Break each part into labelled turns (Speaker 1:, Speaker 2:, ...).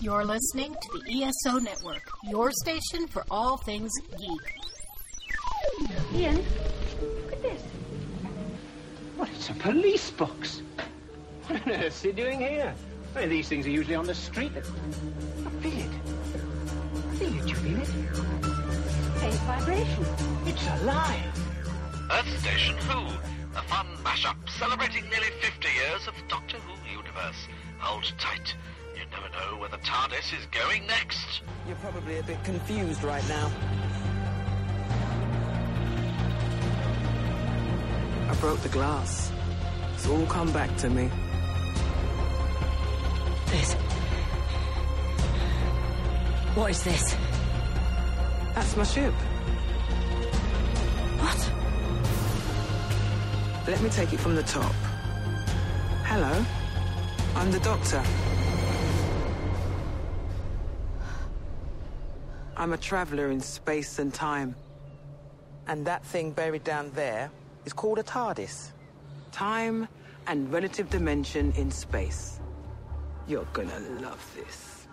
Speaker 1: You're listening to the ESO Network, your station for all things geek.
Speaker 2: Ian, look at this.
Speaker 3: What, it's a police box. What on earth is he doing here? I mean, these things are usually on the street. I feel it. I feel it. You feel it?
Speaker 2: Faint vibration.
Speaker 3: It's alive.
Speaker 4: Earth Station Who, a fun mashup celebrating nearly 50 years of the Doctor Who universe. Hold tight. You never know where the TARDIS is going next.
Speaker 5: You're probably a bit confused right now. I broke the glass. It's all come back to me.
Speaker 2: This. What is this?
Speaker 5: That's my ship.
Speaker 2: What?
Speaker 5: Let me take it from the top. Hello. I'm the doctor. I'm a traveler in space and time. And that thing buried down there is called a TARDIS. Time and relative dimension in space. You're gonna love this.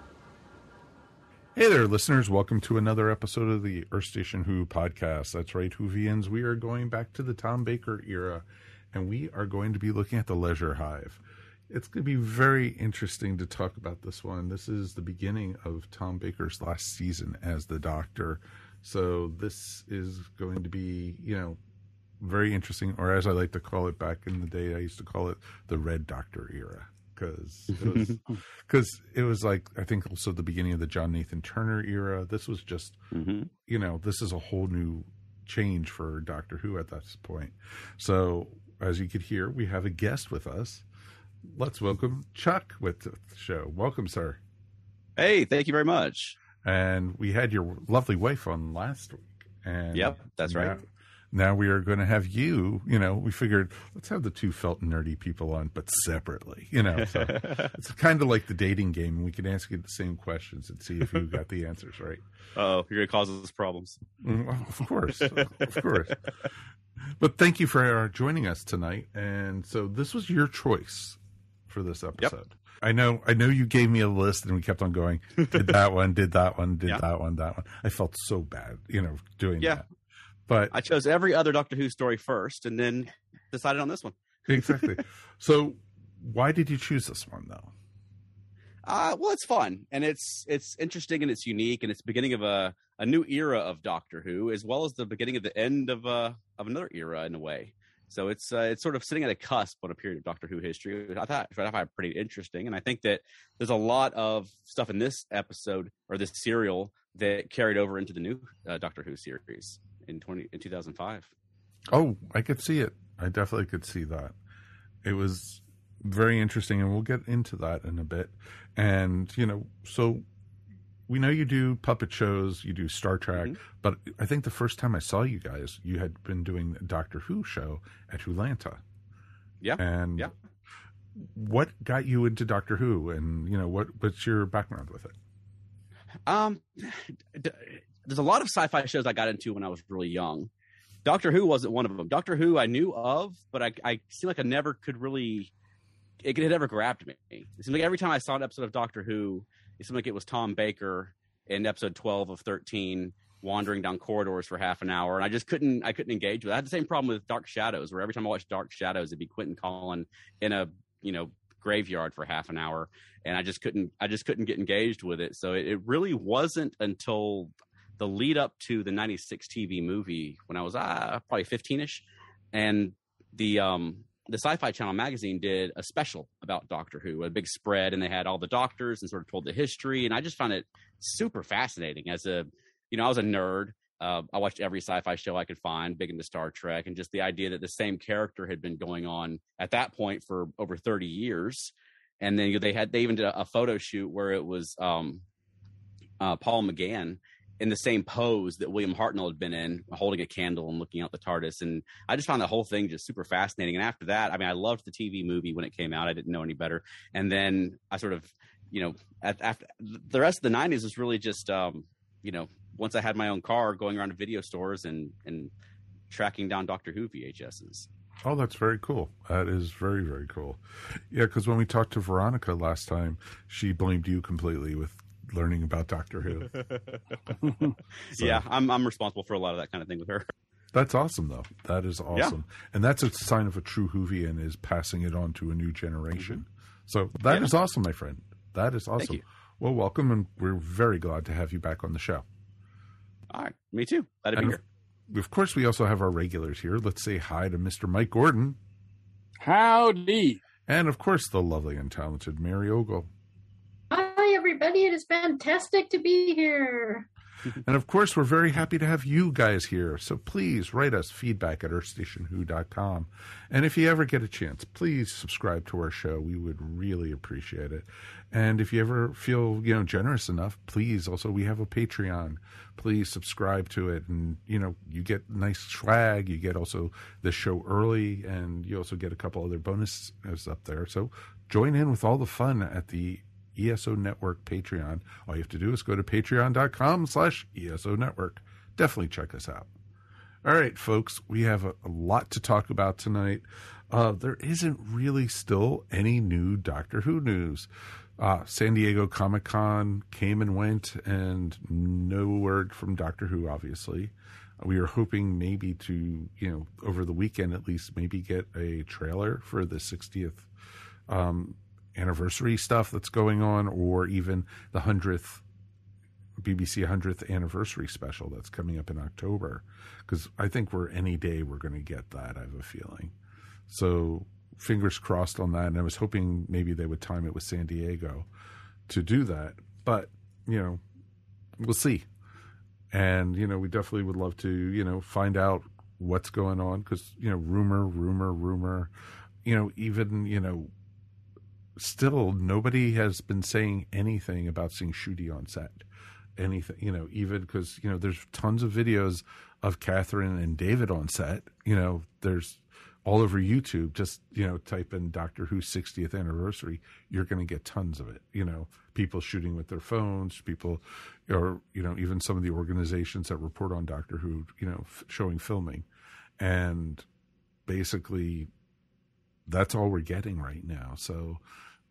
Speaker 6: Hey there, listeners. Welcome to another episode of the Earth Station Who podcast. That's right, Whovians. We are going back to the Tom Baker era, and we are going to be looking at the Leisure Hive. It's going to be very interesting to talk about this one. This is the beginning of Tom Baker's last season as the Doctor. So this is going to be, you know, very interesting, or as I like to call it back in the day, I used to call it the Red Doctor era because it was because it was like I think also the beginning of the John Nathan Turner era. This was just mm-hmm. you know this is a whole new change for Doctor Who at this point. So as you could hear, we have a guest with us. Let's welcome Chuck with the show. Welcome, sir.
Speaker 7: Hey, thank you very much.
Speaker 6: And we had your lovely wife on last week. And
Speaker 7: Yep, that's right.
Speaker 6: now- Now we are going to have you. You know, we figured let's have the two felt nerdy people on, but separately. You know, so it's kind of like the dating game, we can ask you the same questions and see if you got the answers right.
Speaker 7: Oh, you're gonna cause us problems.
Speaker 6: Mm, well, Of course, of course. But thank you for uh, joining us tonight. And so this was your choice for this episode. I know, I know you gave me a list, and we kept on going. Did that one? Did that one? Did
Speaker 7: Yeah.
Speaker 6: that one? That one? I felt so bad, you know, doing
Speaker 7: Yeah.
Speaker 6: that. But
Speaker 7: I chose every other Doctor Who story first, and then decided on this one.
Speaker 6: exactly. so, why did you choose this one, though?
Speaker 7: Uh, well, it's fun and it's it's interesting and it's unique and it's the beginning of a, a new era of Doctor Who as well as the beginning of the end of uh of another era in a way. So it's uh, it's sort of sitting at a cusp on a period of Doctor Who history. I thought which I find pretty interesting, and I think that there's a lot of stuff in this episode or this serial that carried over into the new uh, Doctor Who series in twenty in 2005.
Speaker 6: Oh, I could see it. I definitely could see that. It was very interesting, and we'll get into that in a bit. And, you know, so we know you do puppet shows, you do Star Trek,
Speaker 7: Mhm.
Speaker 6: but I think the first time I saw you guys, you had been doing a Doctor Who show at Wholanta.
Speaker 7: Yeah,
Speaker 6: And
Speaker 7: yeah.
Speaker 6: what got you into Doctor Who? And, you know, what what's your background with it?
Speaker 7: Um, d- there's a lot of sci-fi shows I got into when I was really young. Doctor Who wasn't one of them. Doctor Who I knew of, but I I seemed like I never could really. It had never grabbed me. It seemed like every time I saw an episode of Doctor Who, it seemed like it was Tom Baker in episode 12 of 13 wandering down corridors for half an hour, and I just couldn't. I couldn't engage with. it. I had the same problem with Dark Shadows, where every time I watched Dark Shadows, it'd be Quentin Collin in a you know graveyard for half an hour, and I just couldn't. I just couldn't get engaged with it. So it, it really wasn't until the lead up to the 96 TV movie when I was uh, probably 15ish and the um the Sci-Fi Channel magazine did a special about Doctor Who, a big spread and they had all the doctors and sort of told the history and I just found it super fascinating as a you know I was a nerd uh, I watched every sci-fi show I could find, big into Star Trek, and just the idea that the same character had been going on at that point for over 30 years. And then they had they even did a, a photo shoot where it was um, uh, Paul McGann in the same pose that William Hartnell had been in, holding a candle and looking out the TARDIS. And I just found the whole thing just super fascinating. And after that, I mean, I loved the TV movie when it came out. I didn't know any better. And then I sort of, you know, at, after the rest of the '90s was really just, um, you know, once I had my own car, going around to video stores and and tracking down Doctor Who VHSs.
Speaker 6: Oh, that's very cool. That is very, very cool. Yeah, because when we talked to Veronica last time, she blamed you completely with learning about Doctor Who. So-
Speaker 7: Yeah, I'm I'm responsible for a lot of that kind of thing with her.
Speaker 6: That's awesome, though. That is awesome, and that's a sign of a true Whovian is passing it on to a new generation. Mm-hmm. So that is
Speaker 7: Yeah.
Speaker 6: awesome, my friend. That is awesome.
Speaker 7: you.
Speaker 6: Well, welcome, and we're very glad to have you back on the show.
Speaker 7: All right, me too. Glad to be
Speaker 6: And
Speaker 7: here.
Speaker 6: of, of course, we also have our regulars here. Let's say hi to Mr. Mike Gordon,
Speaker 8: Howdy.
Speaker 6: and of course, the lovely and talented Mary Ogle.
Speaker 1: Everybody. It is fantastic to be here.
Speaker 6: And of course, we're very happy to have you guys here. So please write us feedback at earthstationwho.com. And if you ever get a chance, please subscribe to our show. We would really appreciate it. And if you ever feel, you know, generous enough, please also, we have a Patreon. Please subscribe to it. And, you know, you get nice swag. You get also the show early and you also get a couple other bonuses up there. So join in with all the fun at the ESO Network Patreon. All you have to do is go to patreon.com slash ESO Network. Definitely check us out. All right, folks, we have a, a lot to talk about tonight. Uh, there isn't really still any new Doctor Who news. Uh, San Diego Comic Con came and went, and no word from Doctor Who, obviously. We are hoping maybe to, you know, over the weekend at least, maybe get a trailer for the 60th um, anniversary stuff that's going on, or even the 100th BBC 100th anniversary special that's coming up in October. Because I think we're any day we're going to get that, I have a feeling. So fingers crossed on that. And I was hoping maybe they would time it with San Diego to do that. But, you know, we'll see. And, you know, we definitely would love to, you know, find out what's going on because, you know, rumor, rumor, rumor, you know, even, you know, still nobody has been saying anything about seeing Ncuti on set. Anything, you know, even because, you know, there's tons of videos of Catherine and David on set. You know, there's all over YouTube. Just, you know, type in Doctor Who 60th anniversary. You're going to get tons of it. You know, people shooting with their phones, people, or, you know, even some of the organizations that report on Doctor Who, you know, f- showing filming. And basically, that's all we're getting right now. So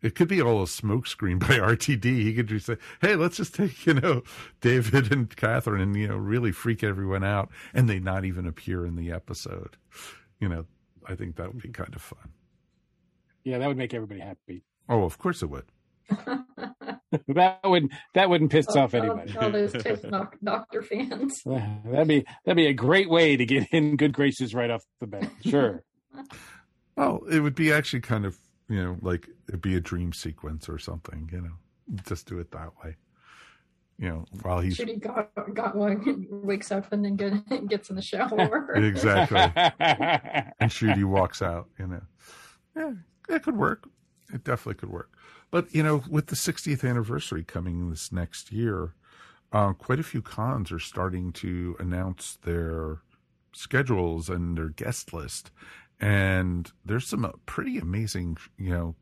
Speaker 6: it could be all a smokescreen by RTD. He could just say, "Hey, let's just take you know David and Catherine and you know really freak everyone out," and they not even appear in the episode. You know, I think that would be kind of fun.
Speaker 8: Yeah, that would make everybody happy.
Speaker 6: Oh, of course it would.
Speaker 8: that wouldn't that wouldn't piss off anybody.
Speaker 9: All those Tiff Doctor fans.
Speaker 8: That'd be that'd be a great way to get in good graces right off the bat. Sure.
Speaker 6: Well, it would be actually kind of you know like it'd be a dream sequence or something. You know, just do it that way. You know, while he's
Speaker 9: he got, got one, wakes up and then get, gets in the shower.
Speaker 6: exactly. and Ncuti walks out, you know. Yeah, it could work. It definitely could work. But, you know, with the 60th anniversary coming this next year, uh, quite a few cons are starting to announce their schedules and their guest list. And there's some uh, pretty amazing, you know,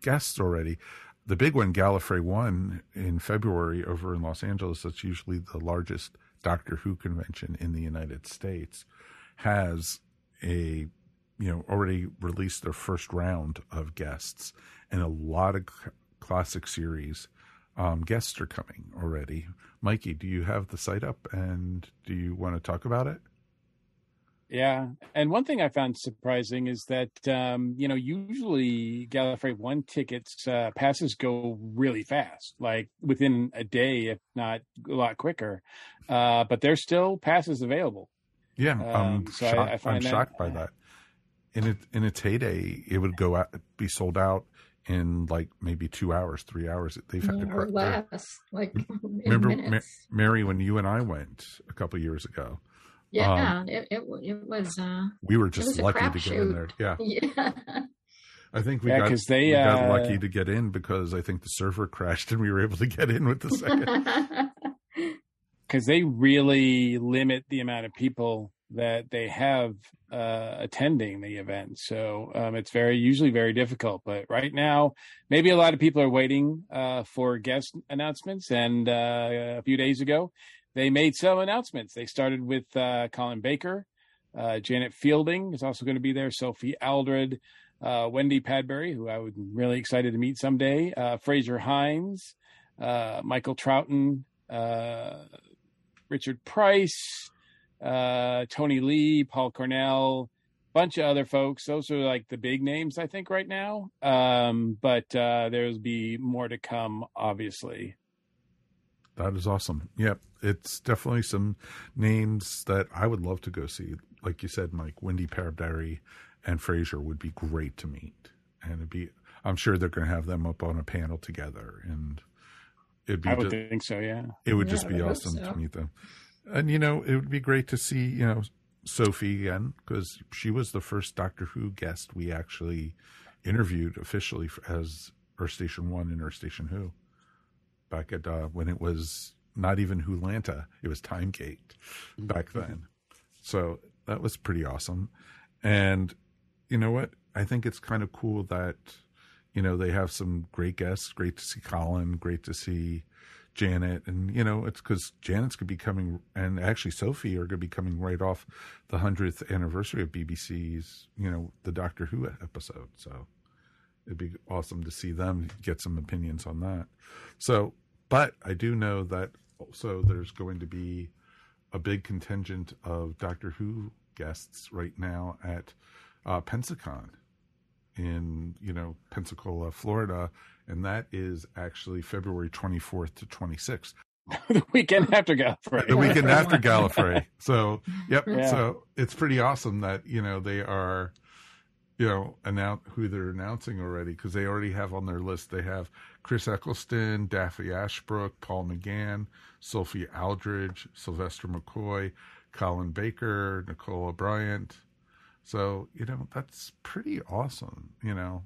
Speaker 6: guests already. The big one, Gallifrey One, in February over in Los Angeles, that's usually the largest Doctor Who convention in the United States, has a you know already released their first round of guests, and a lot of c- classic series um, guests are coming already. Mikey, do you have the site up, and do you want to talk about it?
Speaker 8: Yeah, and one thing I found surprising is that um, you know usually Gallifrey one tickets uh, passes go really fast, like within a day, if not a lot quicker. Uh, but there's still passes available.
Speaker 6: Yeah, I'm
Speaker 8: Um, so
Speaker 6: shocked.
Speaker 8: I find
Speaker 6: I'm
Speaker 8: that-
Speaker 6: shocked by that. In it in its heyday, it would go out, be sold out in like maybe two hours, three hours. They've had to
Speaker 9: or
Speaker 6: cr- they're-
Speaker 9: less, like in
Speaker 6: Remember, Ma- Mary, when you and I went a couple years ago,
Speaker 9: yeah,
Speaker 6: um,
Speaker 9: it, it it was. Uh,
Speaker 6: we were just lucky to get in there. Yeah,
Speaker 9: yeah,
Speaker 6: I think we
Speaker 8: Yeah,
Speaker 6: got
Speaker 8: 'cause they,
Speaker 6: we got
Speaker 8: uh,
Speaker 6: lucky to get in because I think the server crashed and we were able to get in with the second.
Speaker 8: because they really limit the amount of people that they have uh, attending the event. So um, it's very usually very difficult. But right now, maybe a lot of people are waiting uh, for guest announcements. And uh, a few days ago, they made some announcements. They started with uh, Colin Baker. Uh, Janet Fielding is also going to be there. Sophie Aldred, uh, Wendy Padbury, who I would really excited to meet someday. Uh, Frazer Hines, uh, Michael Troughton, uh, Richard Price, Tony Lee, Paul Cornell, bunch of other folks. Those are like the big names I think right now. Um, but there's be more to come, obviously.
Speaker 6: That is awesome. Yep, it's definitely some names that I would love to go see. Like you said, Mike, Wendy Padbury and Frazer would be great to meet, and it'd be. I'm sure they're going to have them up on a panel together, and it'd be.
Speaker 8: I would
Speaker 6: just,
Speaker 8: think so. Yeah.
Speaker 6: it would
Speaker 9: Yeah,
Speaker 6: just be
Speaker 9: would
Speaker 6: awesome
Speaker 9: so.
Speaker 6: to meet them, and you know, it would be great to see you know Sophie again because she was the first Doctor Who guest we actually interviewed officially as Earth Station One and Earth Station Who back at uh, when it was not even Wholanta, it was Timegate back mm-hmm. then. So that was pretty awesome. And you know what? I think it's kind of cool that you know they have some great guests. Great to see Colin. Great to see Janet, and you know it's because Janet's gonna be coming, and actually Sophie are gonna be coming right off the hundredth anniversary of BBC's, you know, the Doctor Who episode. So it'd be awesome to see them get some opinions on that. So, but I do know that also there's going to be a big contingent of Doctor Who guests right now at uh, Pensacon in you know Pensacola, Florida, and that is actually February 24th to 26th,
Speaker 8: the weekend after Gallifrey.
Speaker 6: the weekend after Gallifrey. So, yep.
Speaker 8: Yeah.
Speaker 6: So it's pretty awesome that you know they are, you know, announce who they're announcing already because they already have on their list. They have Chris Eccleston, Daphne Ashbrook, Paul McGann, Sophie Aldred, Sylvester McCoy, Colin Baker, Nicola Bryant. So you know that's pretty awesome. You know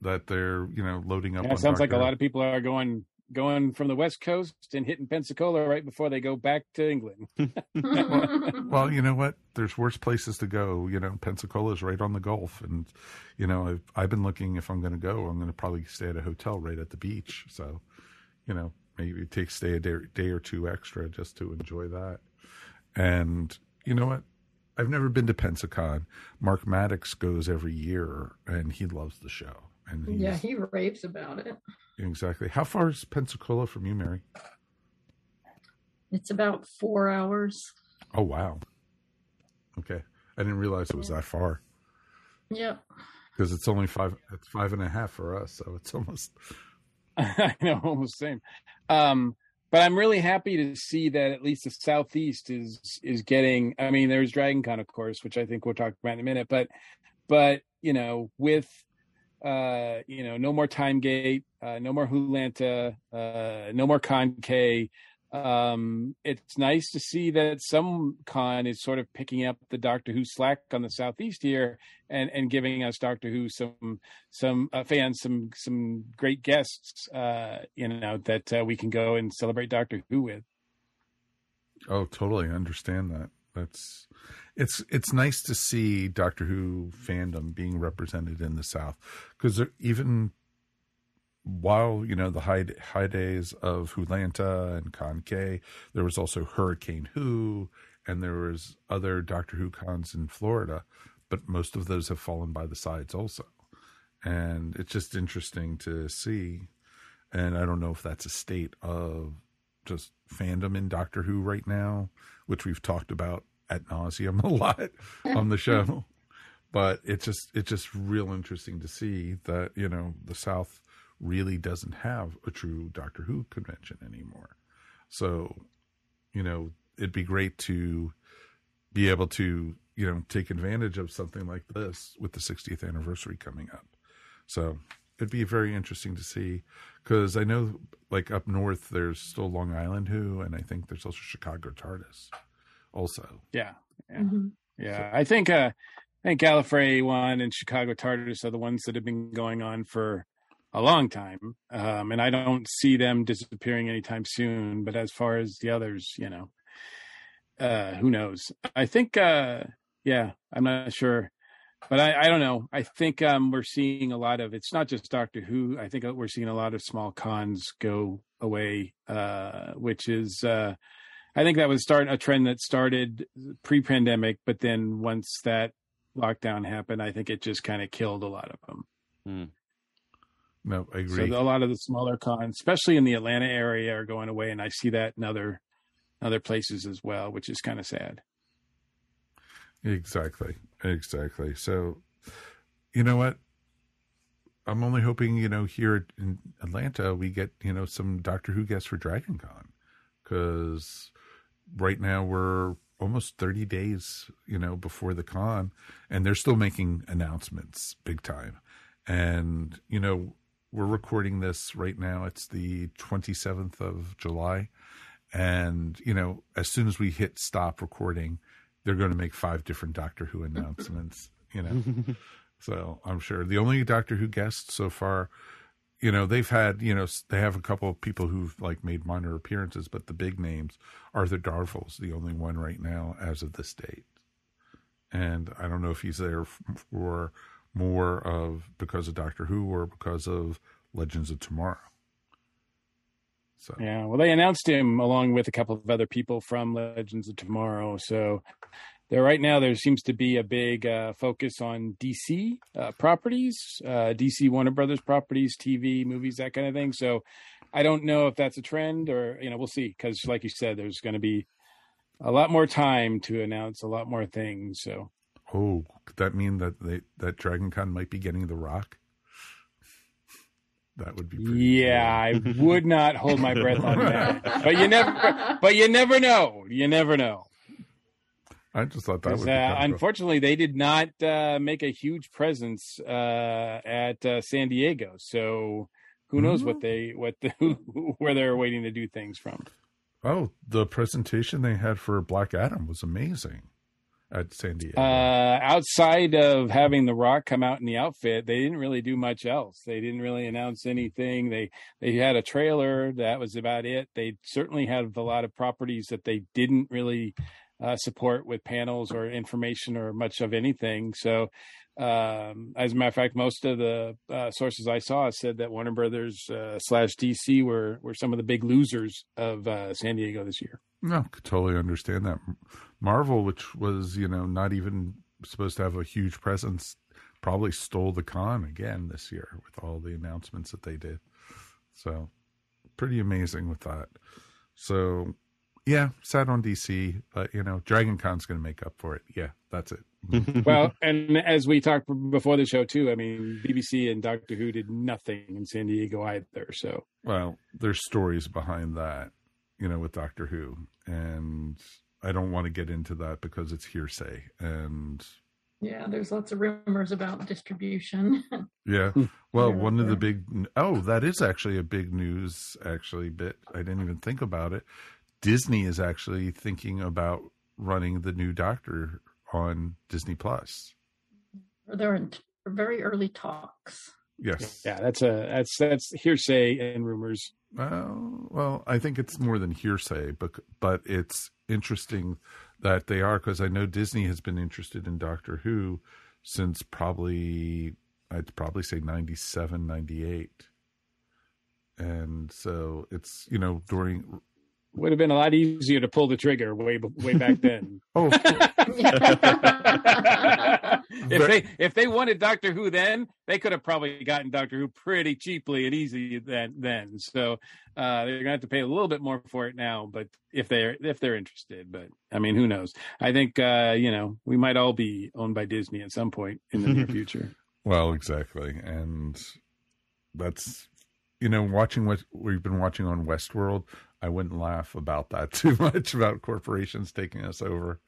Speaker 6: that they're you know loading up.
Speaker 8: Yeah, it sounds like a lot of people are going going from the west coast and hitting Pensacola right before they go back to England.
Speaker 6: Well, you know what? There's worse places to go. You know, Pensacola's right on the Gulf, and you know, I've, I've been looking. If I'm going to go, I'm going to probably stay at a hotel right at the beach. So, you know, maybe take stay a day, day or two extra just to enjoy that. And you know what? I've never been to Pensacon. Mark Maddox goes every year, and he loves the show. And
Speaker 9: yeah, he raves about it.
Speaker 6: Exactly. How far is Pensacola from you, Mary?
Speaker 9: It's about four hours.
Speaker 6: Oh wow. Okay, I didn't realize it was that far.
Speaker 9: Yep.
Speaker 6: because it's only five it's five and a half for us so it's almost
Speaker 8: I know, almost the same. Um, but I'm really happy to see that at least the southeast is is getting. I mean, there's Dragon Con, of course, which I think we'll talk about in a minute. But but you know, with uh, you know, no more Time Gate, uh, no more Wholanta, uh, no more Con K. Um, it's nice to see that some con is sort of picking up the Doctor Who slack on the southeast here and and giving us Doctor Who some some uh, fans some some great guests uh you know that uh, we can go and celebrate Doctor Who with.
Speaker 6: oh totally understand that that's it's it's nice to see doctor who fandom being represented in the south because even while you know the high high days of Wholanta and Con K, there was also Hurricane Who, and there was other Doctor Who cons in Florida, but most of those have fallen by the sides also, and it's just interesting to see. And I don't know if that's a state of just fandom in Doctor Who right now, which we've talked about at nauseum a lot on the show. But it's just it's just real interesting to see that you know the South really doesn't have a true Doctor Who convention anymore. So, you know, it'd be great to be able to, you know, take advantage of something like this with the 60th anniversary coming up. So, it'd be very interesting to see because I know, like up north, there's still Long Island Who, and I think there's also Chicago TARDIS, also.
Speaker 8: Yeah, yeah,
Speaker 9: Mhm.
Speaker 8: yeah. I think uh I think Gallifrey one and Chicago TARDIS are the ones that have been going on for a long time, um, and I don't see them disappearing anytime soon. But as far as the others, you know, uh, who knows? I think, uh, yeah, I'm not sure, but I, I don't know. I think um, we're seeing a lot of. It's not just Doctor Who. I think we're seeing a lot of small cons go away, uh, which is uh, I think that was start a trend that started pre-pandemic, but then once that lockdown happened, I think it just kind of killed a lot of them.
Speaker 7: Hmm.
Speaker 6: No, I agree.
Speaker 8: So a lot of the smaller cons, especially in the Atlanta area, are going away, and I see that in other other places as well, which is kind of sad.
Speaker 6: Exactly. Exactly. So, you know what? I'm only hoping, you know, here in Atlanta, we get, you know, some Doctor Who guests for Dragon Con. Because right now we're almost 30 days, you know, before the con, and they're still making announcements big time. And, you know, we're recording this right now. It's the 27th of July. And, you know, as soon as we hit stop recording, they're going to make five different Doctor Who announcements, you know. so I'm sure the only Doctor Who guest so far, you know, they've had, you know, they have a couple of people who've like made minor appearances, but the big names, Arthur Darvill's the only one right now as of this date. And I don't know if he's there for more of because of Doctor Who or because of Legends of Tomorrow. So
Speaker 8: Yeah, well, they announced him along with a couple of other people from Legends of Tomorrow. So there, right now, there seems to be a big uh, focus on DC uh, properties, uh, DC Warner Brothers properties, TV, movies, that kind of thing. So I don't know if that's a trend or you know we'll see because, like you said, there's going to be a lot more time to announce a lot more things. So
Speaker 6: Oh, could that mean that they that Dragon Con might be getting the Rock? That would be
Speaker 8: yeah, I would not hold my breath on that. But you never, but you never know. You never know.
Speaker 6: I just thought that was.
Speaker 8: uh,
Speaker 6: kind of cool.
Speaker 8: unfortunately, they did not uh, make a huge presence uh, at uh, San Diego. So who knows what they what the, where they're waiting to do things from.
Speaker 6: Oh, the presentation they had for Black Adam was amazing at San Diego.
Speaker 8: Uh, outside of having The Rock come out in the outfit, they didn't really do much else. They didn't really announce anything. They they had a trailer. That was about it. They certainly have a lot of properties that they didn't really uh, support with panels or information or much of anything. So, um, as a matter of fact, most of the uh, sources I saw said that Warner Brothers uh, slash DC were were some of the big losers of uh, San Diego this year.
Speaker 6: no, could totally understand that. Marvel, which was you know not even supposed to have a huge presence, probably stole the con again this year with all the announcements that they did. So, pretty amazing with that. So, yeah, sad on DC, but you know, Dragon Con's going to make up for it. Yeah, that's it. Mm-hmm.
Speaker 8: well, and as we talked before the show too, I mean, BBC and Doctor Who did nothing in San Diego either. So
Speaker 6: Well, there's stories behind that, you know, with Doctor Who, and I don't want to get into that because it's hearsay. And
Speaker 9: Yeah, there's lots of rumors about distribution.
Speaker 6: yeah, hmm.
Speaker 9: well,
Speaker 6: one of the big oh, that is actually a big news actually bit. I didn't even think about it. Disney is actually thinking about running the new Doctor on Disney Plus.
Speaker 9: They're in t- very early talks.
Speaker 6: Yes.
Speaker 8: yeah, that's a that's that's hearsay and rumors.
Speaker 6: Well, well, I think it's more than hearsay, but but it's interesting that they are because I know Disney has been interested in Doctor Who since probably I'd probably say 97, 98. and so it's you know during
Speaker 8: Would have been a lot easier to pull the trigger way way back then.
Speaker 6: oh
Speaker 8: if they if they wanted Doctor Who then, they could have probably gotten Doctor Who pretty cheaply and easy then. Then, so uh, they're gonna have to pay a little bit more for it now. But if they're if they're interested, but I mean, who knows? I think uh, you know we might all be owned by Disney at some point in the near future.
Speaker 6: Well, exactly. And that's, you know, watching what we've been watching on Westworld, I wouldn't laugh about that too much about corporations taking us over.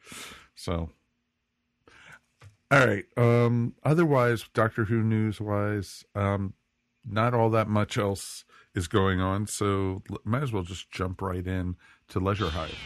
Speaker 6: So, all right. Um, otherwise, Doctor Who news wise, um, not all that much else is going on. So, might as well just jump right in to Leisure Hive.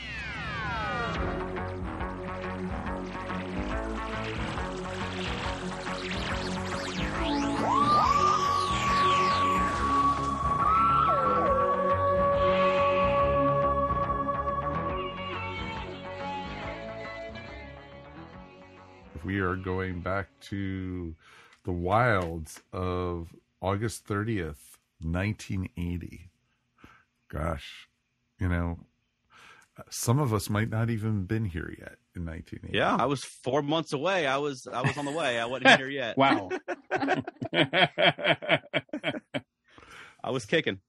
Speaker 6: Are going back to the wilds of August 30th, 1980. Gosh, you know, some of us might not even been here yet in 1980.
Speaker 7: Yeah, I was four months away. I was I was on the way. I wasn't here yet.
Speaker 8: Wow.
Speaker 7: I was kicking.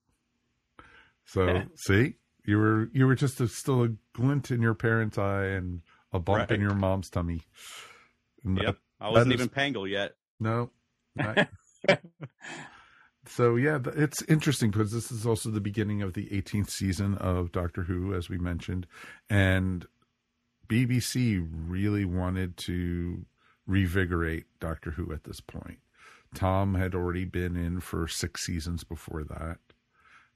Speaker 6: So see, you were you were just a, still a glint in your parents' eye and a bump in your mom's tummy.
Speaker 7: Yep. I wasn't
Speaker 6: is-
Speaker 7: even Pangle yet.
Speaker 6: No. not- so yeah, it's interesting because this is also the beginning of the 18th season of Doctor Who, as we mentioned, and BBC really wanted to revigorate Doctor Who at this point. Tom had already been in for six seasons before that,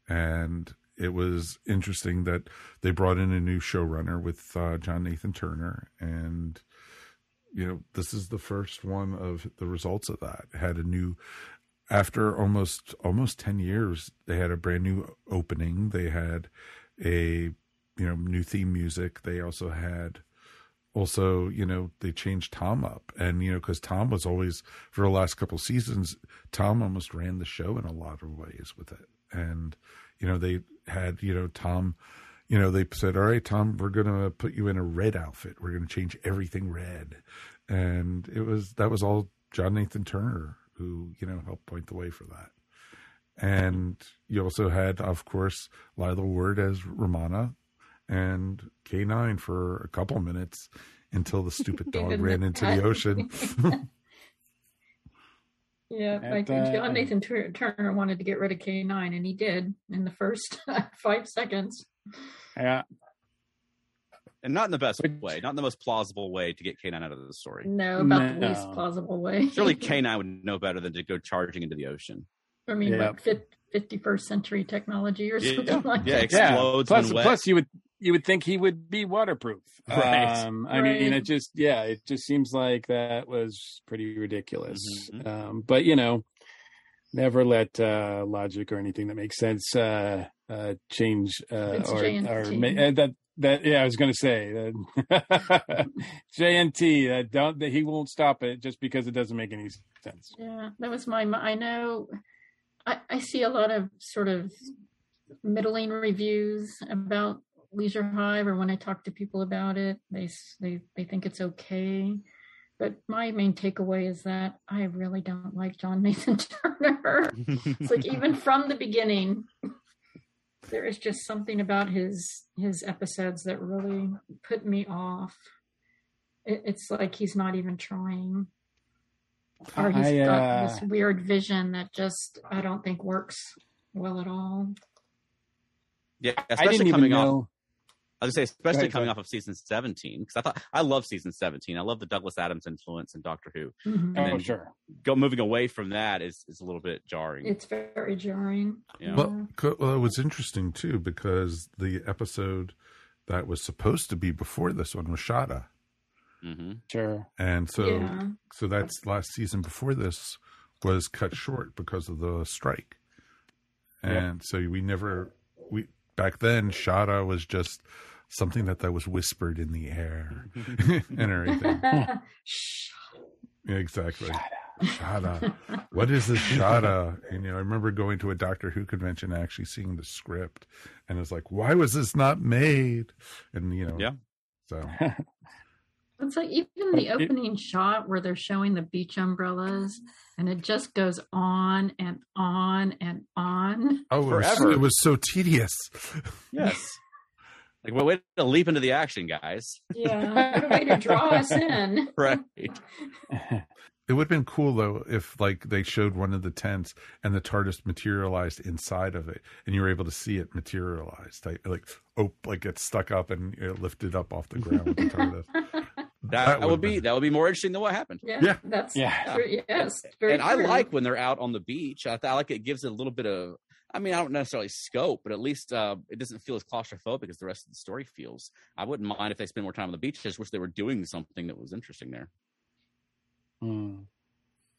Speaker 6: and it was interesting that they brought in a new showrunner with uh, John Nathan Turner and you know this is the first one of the results of that. Had a new after almost almost 10 years they had a brand new opening. They had a you know new theme music. They also had also you know they changed tom up. And you know because tom was always for the last couple seasons tom almost ran the show in a lot of ways with it. And you know they had you know tom you know, they said, "All right, Tom, we're going to put you in a red outfit. We're going to change everything red." And it was that was all John Nathan Turner who, you know, helped point the way for that. And you also had, of course, Lalla Ward as Romana and K9 for a couple minutes until the stupid dog ran into the ocean.
Speaker 9: Yeah,
Speaker 8: At,
Speaker 9: I think
Speaker 8: uh,
Speaker 9: John Nathan Turner wanted to get rid of K9, and he did in the first five seconds.
Speaker 8: Yeah.
Speaker 7: And not in the best way, not in the most plausible way to get K9 out of the story.
Speaker 9: No, about the least plausible way.
Speaker 7: Surely K9 would know better than to go charging into the ocean.
Speaker 9: I mean,
Speaker 8: Yeah.
Speaker 9: like 51st century technology or
Speaker 7: Yeah,
Speaker 9: something like
Speaker 7: yeah,
Speaker 9: that.
Speaker 7: Explodes
Speaker 8: yeah. Plus, plus you would you would think he would be waterproof.
Speaker 7: Right.
Speaker 8: Um, I mean, it just yeah, it just seems like that was pretty ridiculous.
Speaker 7: Mhm.
Speaker 8: Um, but you know, never let uh, logic or anything that makes sense uh, uh, change uh,
Speaker 9: It's
Speaker 8: or
Speaker 9: JNT.
Speaker 8: or ma- uh, that that yeah, I was going to say that JNT that don't that he won't stop it just because it doesn't make any sense.
Speaker 9: Yeah, that was my. I know. I, I see a lot of sort of middling reviews about Leisure Hive, or when I talk to people about it, they they they think it's okay. But my main takeaway is that I really don't like John Nathan Turner. it's like even from the beginning, there is just something about his his episodes that really put me off. It, it's like he's not even trying or he's
Speaker 8: I,
Speaker 9: got
Speaker 8: uh,
Speaker 9: this weird vision that just I don't think works well at all.
Speaker 7: Yeah,
Speaker 8: I
Speaker 7: especially
Speaker 8: didn't even
Speaker 7: coming off.
Speaker 8: Know.
Speaker 7: I was gonna say, especially
Speaker 8: ahead,
Speaker 7: coming
Speaker 8: go
Speaker 7: off of season seventeen, because I thought I love season seventeen. I love the Douglas Adams influence in Doctor Who.
Speaker 9: Mhm.
Speaker 8: Oh,
Speaker 7: then-
Speaker 8: sure.
Speaker 7: Go moving away from that is is a little bit jarring.
Speaker 9: It's very jarring.
Speaker 7: you know?
Speaker 6: Well, well, it was interesting too because the episode that was supposed to be before this one was Shada,
Speaker 7: hmm
Speaker 8: Sure.
Speaker 6: and so
Speaker 9: Yeah.
Speaker 6: so that's last season before this was cut short because of the strike, and so we never we back then Shada was just something that that was whispered in the air and everything.
Speaker 9: Shh.
Speaker 6: Yeah, exactly. Shada. What is this Shada? And you know, I remember going to a Doctor Who convention, and actually seeing the script, and it's like, why was this not made? And you know,
Speaker 7: Yeah.
Speaker 6: So
Speaker 9: It's like even
Speaker 8: But
Speaker 9: the
Speaker 8: it-
Speaker 9: opening shot where they're showing the beach umbrellas and it just goes on and on and on.
Speaker 6: oh, it was,
Speaker 7: Forever.
Speaker 6: it was so tedious.
Speaker 7: Yes. Like, well, way to leap into the action, guys.
Speaker 9: Yeah. What a way to draw us in.
Speaker 7: Right.
Speaker 6: It would have been cool though if like they showed one of the tents and the TARDIS materialized inside of it, and you were able to see it materialized, like like oh, like get stuck up and you know, lifted up off the ground with the TARDIS.
Speaker 7: That,
Speaker 6: would've
Speaker 7: would be
Speaker 6: been-
Speaker 7: that would be more interesting than what happened.
Speaker 9: Yeah.
Speaker 6: Yeah.
Speaker 9: That's
Speaker 8: Yeah.
Speaker 9: true. Yes. Very
Speaker 7: and I like when they're out on the beach. I, I like it gives it a little bit of. I mean, I don't necessarily scope, but at least uh, it doesn't feel as claustrophobic as the rest of the story feels. I wouldn't mind if they spend more time on the beach. I just wish they were doing something that was interesting there.
Speaker 8: Hmm.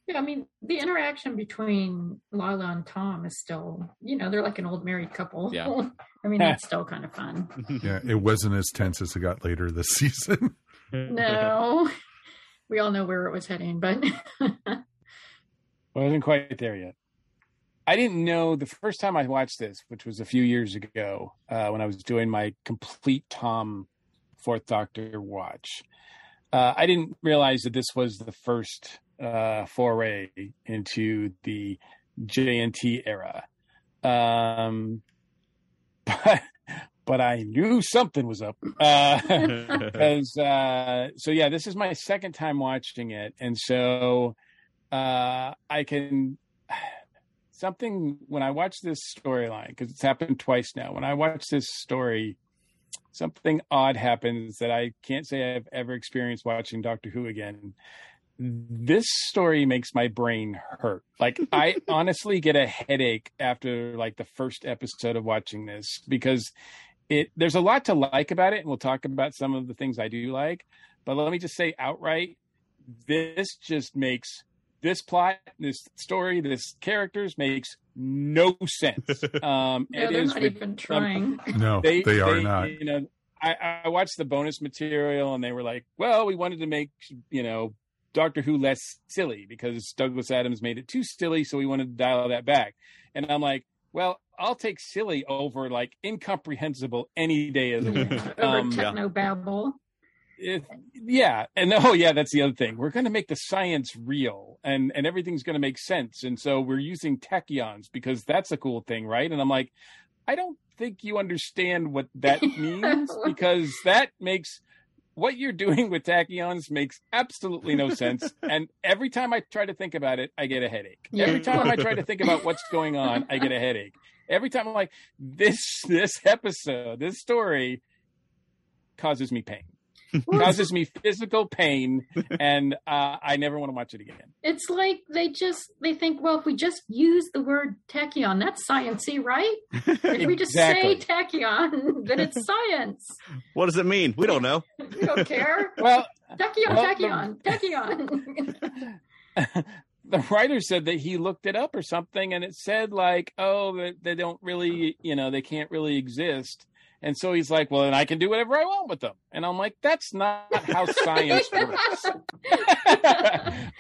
Speaker 9: Yeah, I mean, the interaction between Lalla and Tom is still, you know, they're like an old married couple.
Speaker 7: Yeah.
Speaker 9: I mean, that's still kind of fun.
Speaker 6: yeah, it wasn't as tense as it got later this season.
Speaker 9: No, we all know where it was heading, but
Speaker 8: Wasn't quite there yet. I didn't know the first time I watched this, which was a few years ago, uh, when I was doing my complete Tom Fourth Doctor watch. Uh, I didn't realize that this was the first uh, foray into the JNT era. Um, but but I knew something was up because uh, so yeah, this is my second time watching it, and so uh, I can something when I watch this storyline because it's happened twice now. When I watch this story, something odd happens that I can't say I've ever experienced watching Doctor Who again. This story makes my brain hurt. Like I honestly get a headache after like the first episode of watching this because it there's a lot to like about it and we'll talk about some of the things I do like. But let me just say outright this just makes this plot, this story, this characters makes no sense. Um,
Speaker 9: No,
Speaker 8: it
Speaker 9: they're
Speaker 8: is
Speaker 9: not
Speaker 8: with-
Speaker 9: even trying.
Speaker 6: No, they, are not.
Speaker 8: You know, I, I watched the bonus material and they were like, "Well, we wanted to make you know Doctor Who less silly because Douglas Adams made it too silly, so we wanted to dial that back." And I'm like, "Well, I'll take silly over like incomprehensible any day of the week."
Speaker 9: Over
Speaker 8: Um,
Speaker 9: techno babble.
Speaker 8: It, yeah and oh yeah that's the other thing. We're going to make the science real and and everything's going to make sense and so we're using tachyons because that's a cool thing right? And i'm like i don't think you understand what that means because that makes what you're doing with tachyons makes absolutely no sense and every time i try to think about it i get a headache.
Speaker 9: Yeah.
Speaker 8: every time i try to think about what's going on i get a headache. Every time i'm like this this episode this story causes me pain causes me physical pain and uh, i never want to watch it again
Speaker 9: It's like they just they think, well, if we just use the word tachyon, that's sciency, right? If we just say
Speaker 8: Exactly.
Speaker 9: tachyon, then it's science.
Speaker 7: What does it mean? We don't know.
Speaker 9: We don't care.
Speaker 8: well
Speaker 9: Tachyon,
Speaker 8: Well,
Speaker 9: tachyon, tachyon.
Speaker 8: the writer said that he looked it up or something and it said like oh they don't really you know they can't really exist and so he's like well then i can do whatever i want with them. And i'm like that's not how science works.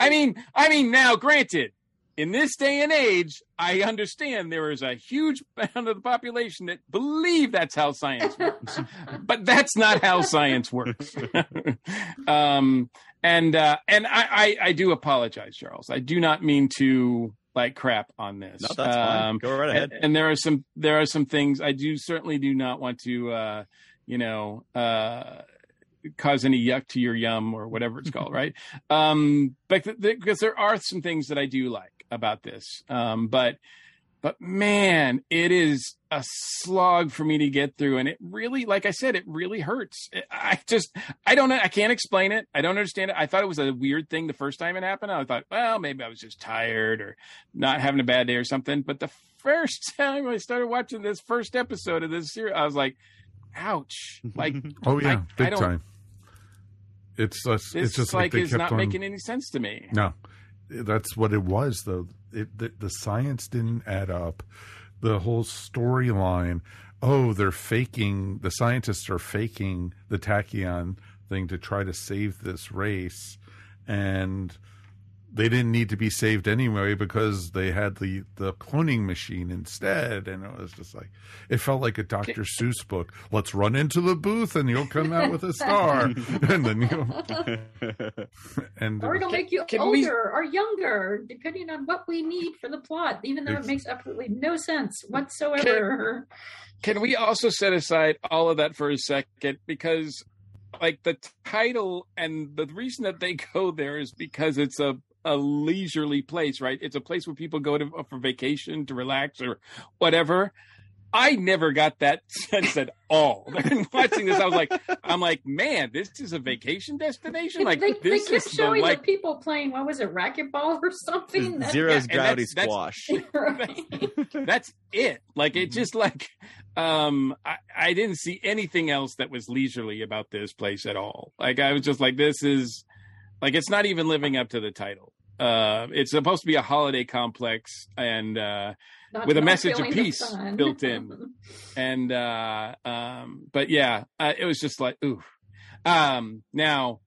Speaker 8: I mean i mean now granted in this day and age i understand there is a huge amount of the population that believe that's how science works but that's not how science works. Um and uh and I, I i do apologize charles. I do not mean to like crap on this
Speaker 7: No, that's fine.
Speaker 8: um
Speaker 7: Go right ahead.
Speaker 8: and, and there are some there are some things i do certainly do not want to uh you know uh cause any yuck to your yum or whatever it's called right um but th- th- because there are some things that i do like about this um but but man it is a slog for me to get through. And it really like i said it really hurts. I just i don't know. I can't explain it. I don't understand it. I thought it was a weird thing the first time it happened. I thought well maybe i was just tired or not having a bad day or something. But the first time i started watching this first episode of this series i was like ouch. Like
Speaker 6: Oh yeah,
Speaker 8: I-
Speaker 6: big
Speaker 8: I
Speaker 6: time. It's
Speaker 8: this
Speaker 6: it's just
Speaker 8: like,
Speaker 6: like, kept
Speaker 8: not
Speaker 6: on.
Speaker 8: making any sense to me.
Speaker 6: No, that's what it was though. It the, the science didn't add up. The whole storyline. Oh, they're faking. The scientists are faking the tachyon thing to try to save this race, and they didn't need to be saved anyway because they had the the cloning machine instead. And it was just like it felt like a Dr. Seuss book. Let's run into the booth and you'll come out with a star, and then you and uh,
Speaker 9: or it'll make you older
Speaker 8: we-
Speaker 9: or younger, depending on what we need for the plot, even though it makes absolutely no sense whatsoever.
Speaker 8: Can we also set aside all of that for a second? Because, like, the title and the reason that they go there is because it's a, a leisurely place, right? It's a place where people go to for vacation, to relax, or whatever. I never got that sense at all. Watching this, I was like, I'm like, man, this is a vacation destination. Like,
Speaker 9: they, they
Speaker 8: this
Speaker 9: kept
Speaker 8: is the,
Speaker 9: showing
Speaker 8: like,
Speaker 9: the people playing. What was it, racquetball or something? That-
Speaker 7: Zero's
Speaker 8: and
Speaker 7: gravity
Speaker 8: that's- that's-
Speaker 7: squash.
Speaker 9: Right.
Speaker 8: that's it like
Speaker 7: Mm-hmm.
Speaker 8: it just like um I, I didn't see anything else that was leisurely about this place at all like i was just like this is like it's not even living up to the title. Uh it's supposed to be a holiday complex and uh
Speaker 9: Not-
Speaker 8: With a message of peace built in. and uh um but yeah uh, it was just like ooh um now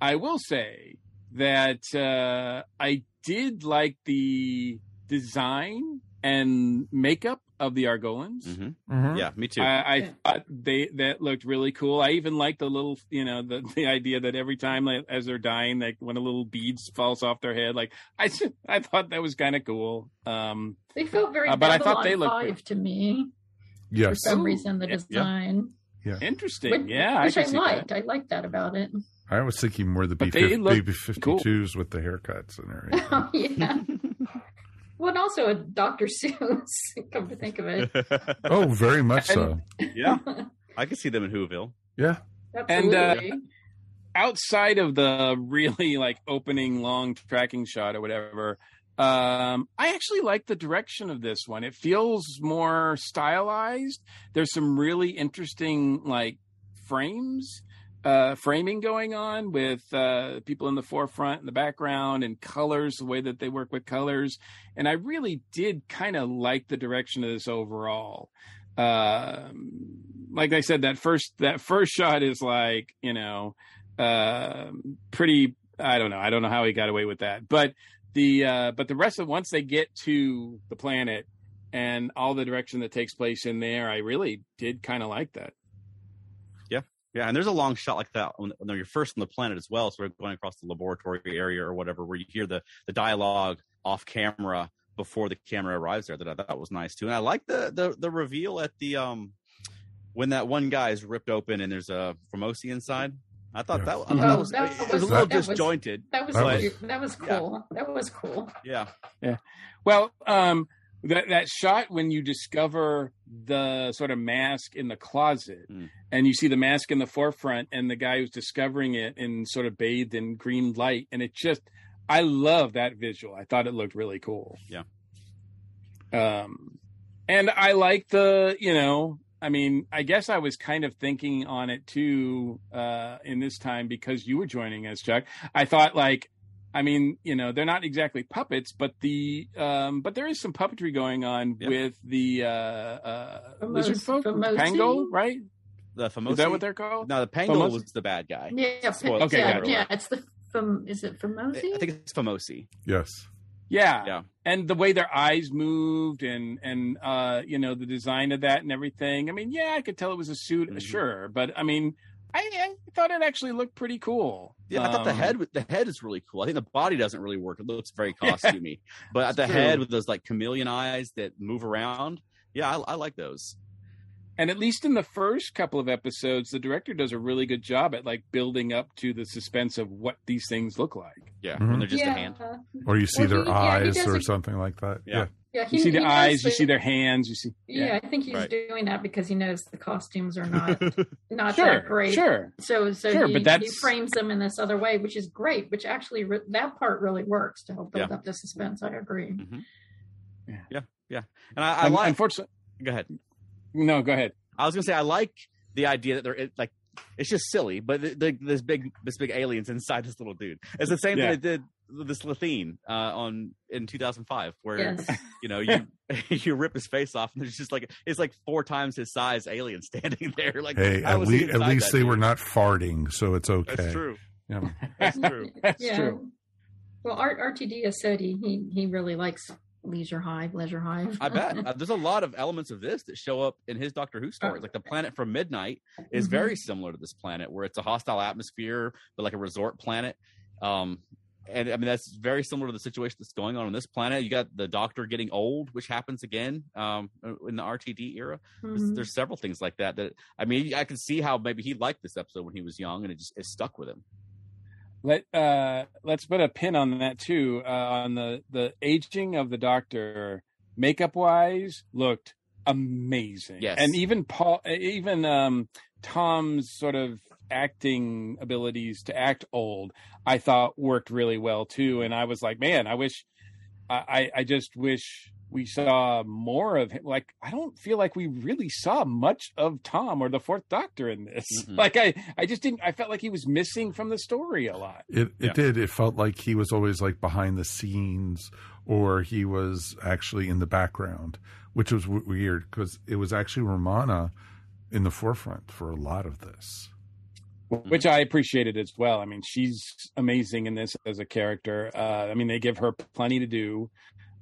Speaker 8: i will say that uh i did like the design and makeup of the Argolins.
Speaker 7: Mm-hmm. Yeah, me too.
Speaker 8: I, I thought they that looked really cool. I even liked the little, you know, the the idea that every time like, as they're dying, like when a little beads falls off their head, like I just, I thought that was kind of cool. Um,
Speaker 9: They felt very
Speaker 8: Uh, but I thought they looked
Speaker 9: Five to me
Speaker 6: Yes, for
Speaker 9: some
Speaker 8: Ooh,
Speaker 9: reason. The
Speaker 8: yeah, yeah.
Speaker 9: design,
Speaker 6: Yeah.
Speaker 8: interesting.
Speaker 9: Which-
Speaker 8: yeah,
Speaker 9: which
Speaker 8: I,
Speaker 9: I, liked.
Speaker 8: that.
Speaker 9: I liked that about it.
Speaker 6: I was thinking more the B
Speaker 8: But they
Speaker 6: fifty twos with the haircuts and everything.
Speaker 9: Oh, yeah. well, and also a Dr. Seuss. Come to think of it,
Speaker 6: oh, very much so.
Speaker 7: yeah, I could see them in Whoville.
Speaker 6: Yeah.
Speaker 8: And, uh,
Speaker 9: absolutely.
Speaker 8: outside of the really like opening long tracking shot or whatever um i actually like the direction of this one it feels more stylized there's some really interesting like frames uh framing going on with uh people in the forefront and the background and colors the way that they work with colors. And i really did kind of like the direction of this overall. Um like i said that first that first shot is like you know uh, pretty i don't know i don't know how he got away with that. But the uh but the rest of once they get to the planet and all the direction that takes place in there i really did kind of like that
Speaker 7: Yeah, and there's a long shot like that when, when you're first on the planet as well. So we're going across the laboratory area or whatever, where you hear the the dialogue off camera before the camera arrives there. That I thought was nice too. And I like the the the reveal at the um when that one guy is ripped open and there's a Foamasi inside. I thought that, I thought
Speaker 9: Oh,
Speaker 7: that was,
Speaker 9: that
Speaker 7: it was
Speaker 9: was-
Speaker 7: a little
Speaker 9: that was-
Speaker 7: disjointed.
Speaker 9: that was
Speaker 6: That
Speaker 7: but-
Speaker 6: was-
Speaker 9: that was
Speaker 7: yeah.
Speaker 9: cool. That was cool.
Speaker 7: yeah.
Speaker 8: yeah well um that that shot when you discover the sort of mask in the closet
Speaker 7: Mm.
Speaker 8: and you see the mask in the forefront and the guy who's discovering it and sort of bathed in green light and it just i love that visual i thought it looked really cool
Speaker 7: Yeah.
Speaker 8: um and i like the you know i mean i guess i was kind of thinking on it too uh in this time because you were joining us chuck i thought like I mean, you know, they're not exactly puppets, but the um, but there is some puppetry going on
Speaker 7: Yep.
Speaker 8: with the uh, uh,
Speaker 9: Famos-
Speaker 8: lizard folk,
Speaker 9: Foamasi?
Speaker 8: Pangol, right?
Speaker 7: The Foamasi.
Speaker 8: Is that what they're called?
Speaker 7: No, the Pangol
Speaker 8: Foamasi?
Speaker 7: was the bad guy.
Speaker 9: Yeah,
Speaker 7: Spoil-
Speaker 8: Okay,
Speaker 9: yeah,
Speaker 8: got
Speaker 9: yeah. It's the from. Is it
Speaker 7: Foamasi?
Speaker 9: I
Speaker 7: think it's Foamasi.
Speaker 6: Yes.
Speaker 8: Yeah.
Speaker 7: Yeah.
Speaker 8: And the way their eyes moved and and uh, you know the design of that and everything. I mean, yeah, I could tell it was a suit,
Speaker 7: Mhm.
Speaker 8: sure, but I mean, I, I thought it actually looked pretty cool.
Speaker 7: Yeah, I thought the
Speaker 8: Um,
Speaker 7: head the head is really cool. I think the body doesn't really work. It looks very
Speaker 8: Yeah.
Speaker 7: costumey. but
Speaker 8: It's
Speaker 7: the
Speaker 8: true.
Speaker 7: head with those like chameleon eyes that move around. Yeah, I, I like those.
Speaker 8: and at least in the first couple of episodes, the director does a really good job at like building up to the suspense of what these things look like.
Speaker 7: Yeah,
Speaker 6: Mhm.
Speaker 7: when they're just
Speaker 9: yeah.
Speaker 7: a hand.
Speaker 6: Or you see
Speaker 9: Well,
Speaker 6: their
Speaker 9: he-
Speaker 6: eyes
Speaker 9: does
Speaker 6: or
Speaker 9: a-
Speaker 6: something like that.
Speaker 7: Yeah.
Speaker 9: Yeah, he,
Speaker 8: You see the
Speaker 9: does
Speaker 8: eyes, you see their hands, you see.
Speaker 9: Yeah, I think he's
Speaker 7: Right.
Speaker 9: doing that because he knows the costumes are not not
Speaker 8: Sure,
Speaker 9: that great.
Speaker 8: sure.
Speaker 9: So so
Speaker 8: Sure,
Speaker 9: he,
Speaker 8: but
Speaker 9: he frames them in this other way, which is great. Which actually re- that part really works to help build
Speaker 7: Yeah.
Speaker 9: up the suspense. I agree. Mm-hmm.
Speaker 7: Yeah, yeah. And I, I
Speaker 8: Un-
Speaker 7: like.
Speaker 8: Unfortunately,
Speaker 7: Go ahead.
Speaker 8: no, go ahead.
Speaker 7: I was gonna say I like the idea that they're like it's just silly, but the, the, this big this big aliens inside this little dude. It's the same
Speaker 8: Yeah.
Speaker 7: thing they did with this Slitheen uh, on in 2005, where
Speaker 9: Yes.
Speaker 7: you know you you rip his face off and there's just like it's like four times his size alien standing there. Like
Speaker 6: Hey,
Speaker 7: how
Speaker 6: at,
Speaker 7: was
Speaker 6: le- at least
Speaker 7: that
Speaker 6: they were not farting, so it's okay.
Speaker 7: That's true.
Speaker 6: Yeah.
Speaker 7: That's true.
Speaker 8: That's
Speaker 9: yeah.
Speaker 8: true.
Speaker 9: Well, Art, RTD has said he, he he really likes Leisure Hive, Leisure Hive.
Speaker 7: I bet Uh, there's a lot of elements of this that show up in his Doctor Who stories. Like the planet from Midnight is
Speaker 9: Mhm.
Speaker 7: very similar to this planet, where it's a hostile atmosphere, but like a resort planet. Um, and I mean that's very similar to the situation that's going on on this planet. You got the Doctor getting old, which happens again um, in the RTD era. There's,
Speaker 9: Mhm.
Speaker 7: there's several things like that. That I mean, I can see how maybe he liked this episode when he was young, and it just it stuck with him.
Speaker 8: Let uh let's put a pin on that too. Uh, on the the aging of the Doctor, makeup wise, looked amazing.
Speaker 7: Yes.
Speaker 8: and even Paul, even um Tom's sort of acting abilities to act old, I thought worked really well too. And I was like, man, I wish, I I, I just wish we saw more of him. Like, I don't feel like we really saw much of Tom or the Fourth Doctor in this.
Speaker 7: Mm-mm.
Speaker 8: Like, I I just didn't. I felt like he was missing from the story a lot.
Speaker 6: It it
Speaker 7: Yeah.
Speaker 6: did. It felt like he was always like behind the scenes, or he was actually in the background, which was w- weird because it was actually Romana in the forefront for a lot of this.
Speaker 8: which I appreciated as well. I mean, she's amazing in this as a character. Uh, I mean, they give her plenty to do.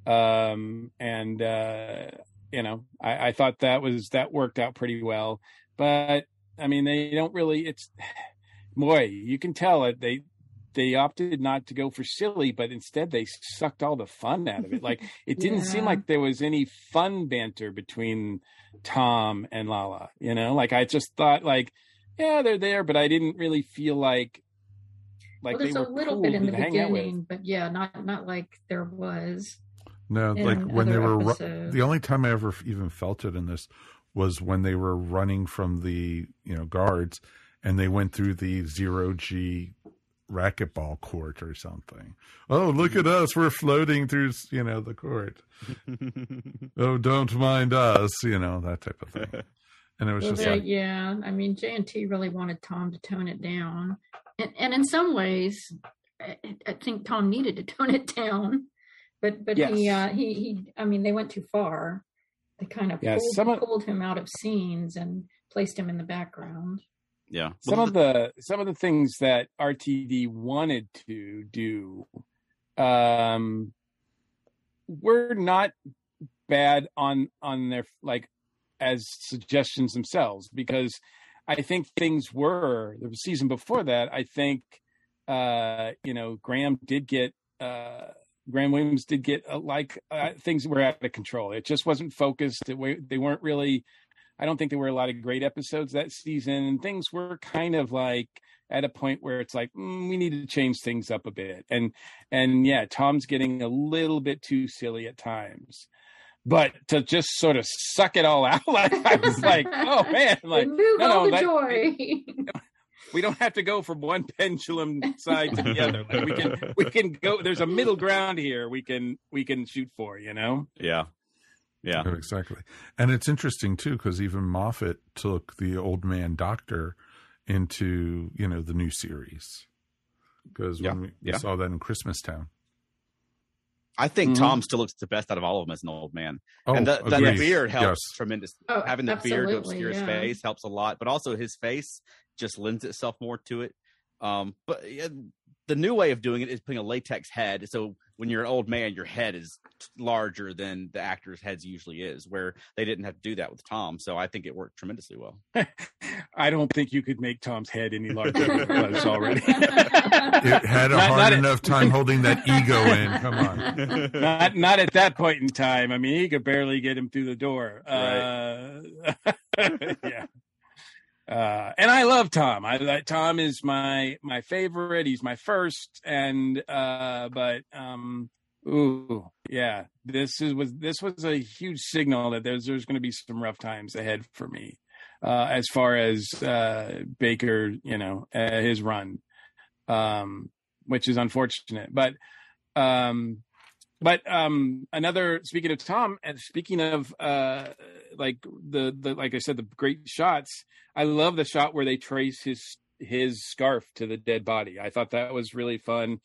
Speaker 8: Um, and uh, you know, I, I thought that was that worked out pretty well. But I mean, they don't really. It's boy, you can tell it. They they opted not to go for silly, but instead they sucked all the fun out of it. Like it didn't seem like there was any fun banter between Tom and Lalla. You know, like I just thought, like, yeah, they're there, but I didn't really feel like like
Speaker 9: well, there's a little
Speaker 8: cool
Speaker 9: bit in the
Speaker 8: to hang out with.
Speaker 9: beginning, but yeah, not not like there was.
Speaker 6: No,
Speaker 9: in
Speaker 6: like when they were
Speaker 9: episodes.
Speaker 6: the only time I ever even felt it in this was when they were running from the you know guards and they went through the zero G racquetball court or something. Oh, look at us! We're floating through you know the court. oh, don't mind us, you know that type of thing. And it was
Speaker 9: Well,
Speaker 6: just
Speaker 9: they-
Speaker 6: like,
Speaker 9: yeah, I mean, J and T really wanted Tom to tone it down, and and in some ways, I, I think Tom needed to tone it down, but but he uh, he he, I mean, they went too far. They kind of
Speaker 8: Yeah,
Speaker 9: pulled,
Speaker 8: some of-
Speaker 9: pulled him out of scenes and placed him in the background.
Speaker 7: Yeah.
Speaker 8: some of the some of the things that RTD wanted to do um were not bad on on their like as suggestions themselves because I think things were the season before that I think uh you know Graham did get uh Graham Williams did get uh, like uh, things were out of control. It just wasn't focused. It, they weren't really I don't think there were a lot of great episodes that season, and things were kind of like at a point where it's like mm, we need to change things up a bit. And and yeah, Tom's getting a little bit too silly at times. But to just sort of suck it all out, like I was like, oh man, like
Speaker 9: Remove
Speaker 8: no,
Speaker 9: all
Speaker 8: no,
Speaker 9: the
Speaker 8: that-
Speaker 9: joy.
Speaker 8: we don't have to go from one pendulum side to the other. Like we can we can go. There's a middle ground here. We can we can shoot for. You know.
Speaker 7: Yeah. Yeah.
Speaker 6: Exactly. And it's interesting too because even Moffat took the old man doctor into you know the new series because
Speaker 7: Yeah,
Speaker 6: when we, we
Speaker 7: yeah.
Speaker 6: saw that in Christmas Town.
Speaker 7: I think
Speaker 8: Mhm.
Speaker 7: Tom still looks the best out of all of them as an old man.
Speaker 6: Oh,
Speaker 7: and the, that
Speaker 6: agreed.
Speaker 7: beard helps
Speaker 6: Yes.
Speaker 7: tremendous.
Speaker 9: Oh,
Speaker 7: Having the beard to
Speaker 9: absolutely,
Speaker 7: obscure his face helps a lot, but also his face just lends itself more to it. Um, but yeah, the new way of doing it is putting a latex head. So when you're an old man, your head is larger than the actor's heads usually is. Where they didn't have to do that with Tom, so I think it worked tremendously well.
Speaker 8: I don't think you could make Tom's head any larger than it was already.
Speaker 6: It had a
Speaker 8: Not-
Speaker 6: hard
Speaker 8: not at-
Speaker 6: enough time holding that ego in. Come on.
Speaker 8: not not at that point in time. I mean, he could barely get him through the door. Uh, yeah. Uh, and I love Tom. I Tom is my my favorite. He's my first, and uh, but um, ooh, yeah. This is was this was a huge signal that there's there's going to be some rough times ahead for me, uh, as far as uh, Baker, you know, uh, his run, um, which is unfortunate. But um, but um another speaking of tom and speaking of uh like the the like i said the great shots i love the shot where they trace his his scarf to the dead body i thought that was really fun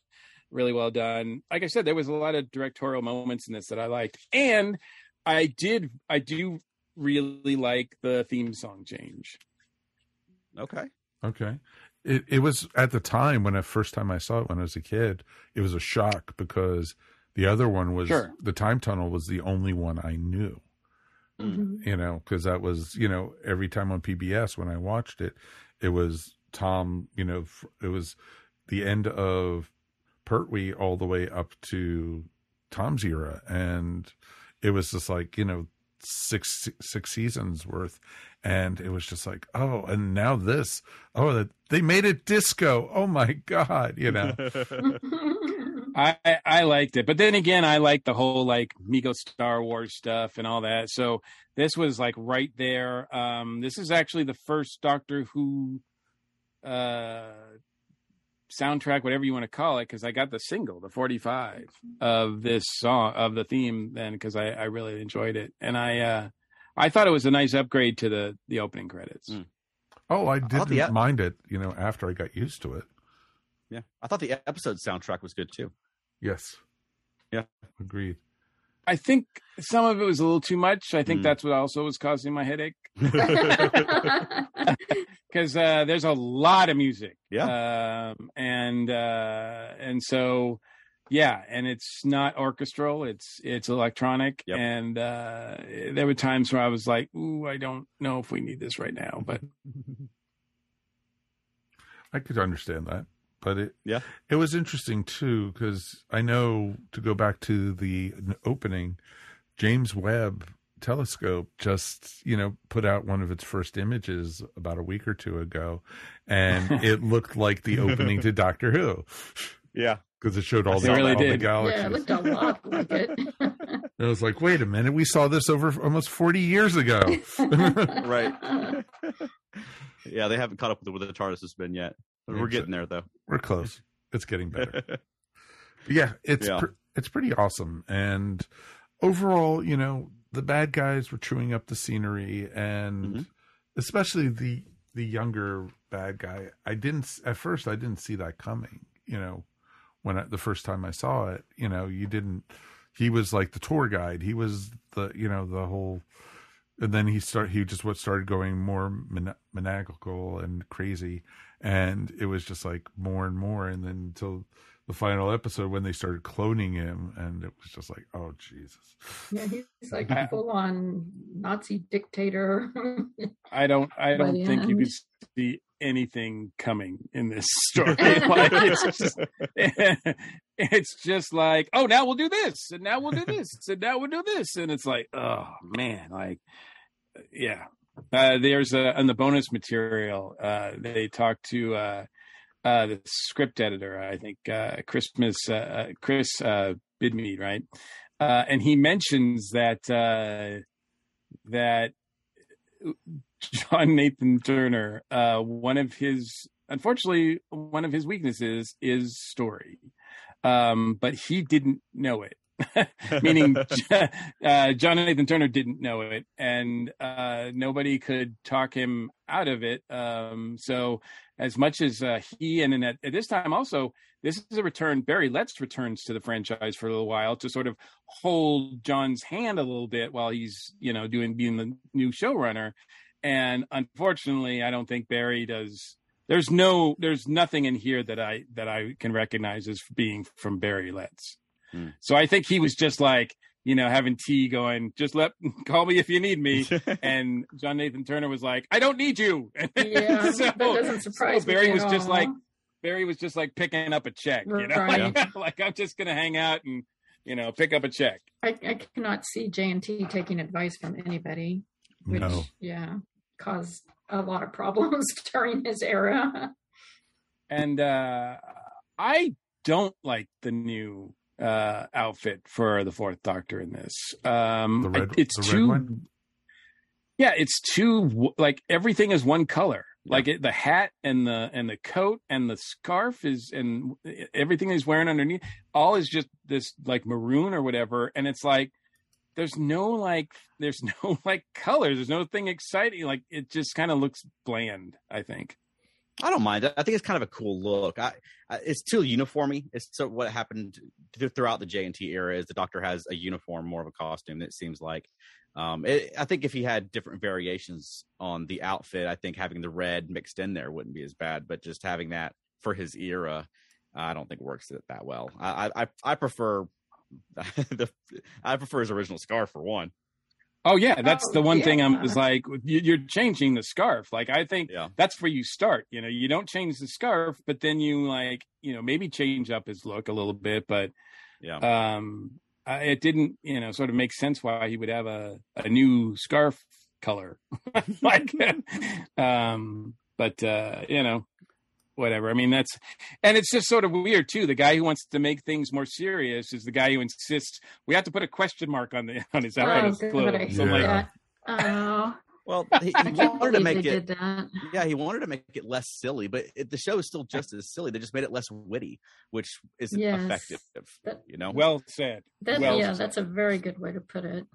Speaker 8: really well done like i said there was a lot of directorial moments in this that i liked and i did i do really like the theme song change
Speaker 7: Okay.
Speaker 6: Okay. It it was at the time when I first time I saw it when I was a kid, it was a shock because the other one was
Speaker 8: Sure.
Speaker 6: the time tunnel was the only one I knew.
Speaker 9: Mhm.
Speaker 6: You know, because that was you know every time on PBS when I watched it, it was Tom. You know, it was the end of Pertwee all the way up to Tom's era, and it was just like you know six six seasons worth and it was just like oh and now this oh that they made it disco oh my god you know
Speaker 8: I I liked it, but then again, I like the whole like Mego Star Wars stuff and all that. So this was like right there. Um, this is actually the first Doctor Who uh, soundtrack, whatever you want to call it, because I got the single, the forty-five of this song of the theme then, because I I really enjoyed it, and I uh, I thought it was a nice upgrade to the the opening credits.
Speaker 7: Mm.
Speaker 6: oh i didn't
Speaker 7: the-
Speaker 6: mind it you know after i got used to it
Speaker 7: Yeah. I thought the episode soundtrack was good too.
Speaker 6: Yes
Speaker 7: Yeah.
Speaker 6: agreed
Speaker 8: I think some of it was a little too much. I think
Speaker 7: Mm.
Speaker 8: that's what also was causing my headache. because uh, there's a lot of music.
Speaker 7: Yeah.
Speaker 8: Um, and uh, and so, yeah, and it's not orchestral; it's it's electronic.
Speaker 7: Yep.
Speaker 8: And uh, there were times where I was like, "Ooh, I don't know if we need this right now." But
Speaker 6: I could understand that, but it
Speaker 7: Yeah.
Speaker 6: it was interesting too because I know to go back to the opening, James Webb telescope just you know put out one of its first images about a week or two ago, and it looked like the opening to Doctor Who
Speaker 7: Yeah.
Speaker 6: because it showed all
Speaker 8: It
Speaker 6: the,
Speaker 8: really
Speaker 6: all the galaxies.
Speaker 9: Yeah, it looked a lot like it.
Speaker 6: And I was like, wait a minute, we saw this over almost forty years ago.
Speaker 7: Right. yeah, they haven't caught up with where the TARDIS has been yet. We're getting there though.
Speaker 6: We're close. It's getting better. yeah, it's
Speaker 7: Yeah.
Speaker 6: pr- it's pretty awesome. And overall, you know, the bad guys were chewing up the scenery, and
Speaker 7: Mhm.
Speaker 6: especially the the younger bad guy. I didn't at first. I didn't see that coming. You know, when I, the first time I saw it, you know, you didn't. He was like the tour guide. He was the you know the whole. And then he start he just what started going more maniacal and crazy, and it was just like more and more, and then until the final episode when they started cloning him, and it was just like, oh Jesus,
Speaker 9: yeah, he's like
Speaker 8: I-
Speaker 9: full on Nazi dictator.
Speaker 8: I don't I don't
Speaker 9: the
Speaker 8: think you
Speaker 9: end.
Speaker 8: could see anything coming in this story. like it's just it's just like, oh now we'll do this and now we'll do this and now we'll do this. And it's like, oh man, like yeah. Uh there's a the bonus material, uh they talked to uh uh the script editor, I think uh Christmas uh Chris Bidmead, right? And he mentions that that John Nathan Turner, one of his, unfortunately, one of his weaknesses is story. Um, but he didn't know it. Meaning, uh, John Nathan Turner didn't know it, and uh, nobody could talk him out of it. Um, so, as much as uh, he and, and at, at this time also, this is a return. Barry Letts returns to the franchise for a little while to sort of hold John's hand a little bit while he's, you know, doing being the new showrunner. And unfortunately, I don't think Barry does. There's no, there's nothing in here that I that I can recognize as being from Barry Letts.
Speaker 7: Hmm.
Speaker 8: So I think he was just like, you know, having tea, going, just let call me if you need me. and John Nathan Turner was like, I don't need you.
Speaker 9: yeah,
Speaker 8: So-
Speaker 9: that doesn't surprise
Speaker 8: so Barry
Speaker 9: me
Speaker 8: was
Speaker 9: at
Speaker 8: just
Speaker 9: all.
Speaker 8: like Barry was just like picking up a check, you know,
Speaker 9: Right.
Speaker 8: like, like I'm just gonna hang out and you know pick up a check.
Speaker 9: I, I cannot see J and T taking advice from anybody, which
Speaker 6: no,
Speaker 9: yeah caused a lot of problems during his era.
Speaker 8: And uh I don't like the new uh outfit for the fourth Doctor in this. Um
Speaker 6: the red,
Speaker 8: I- it's too yeah, it's too like everything is one color. Like it, the hat and the and the coat and the scarf is and everything he's wearing underneath all is just this like maroon or whatever. And it's like there's no like there's no like colors. There's no thing exciting. Like it just kind of looks bland i think
Speaker 7: I don't mind. I think it's kind of a cool look. I, I it's too uniformy. It's so what happened th- throughout the J and T era is the Doctor has a uniform, more of a costume. It seems like. Um, it, I think if he had different variations on the outfit, I think having the red mixed in there wouldn't be as bad. But just having that for his era, I don't think works it that well. I I, I- I prefer the I prefer his original scarf for one.
Speaker 8: Oh yeah that's
Speaker 9: Oh,
Speaker 8: the one thing i'm
Speaker 9: yeah.
Speaker 8: is like you, you're changing the scarf like i think
Speaker 7: Yeah.
Speaker 8: that's where you start you know you don't change the scarf but then you like you know maybe change up his look a little bit but
Speaker 7: Yeah.
Speaker 8: um I, it didn't you know sort of make sense why he would have a a new scarf color like um but uh you know whatever i mean that's and it's just sort of weird too the guy who wants to make things more serious is the guy who insists we have to put a question mark on the on his
Speaker 9: Oh,
Speaker 8: his
Speaker 9: good,
Speaker 8: clothes
Speaker 9: I
Speaker 8: I'm like,
Speaker 6: Yeah.
Speaker 9: Oh,
Speaker 7: Well, he, he wanted to make it. Yeah, he wanted to make it less silly, but it, the show is still just as silly. They just made it less witty, which isn't
Speaker 9: Yes.
Speaker 7: effective.
Speaker 9: That-
Speaker 7: You know.
Speaker 8: well said
Speaker 9: That,
Speaker 8: well
Speaker 9: yeah,
Speaker 8: said.
Speaker 9: that's a very good way to put it.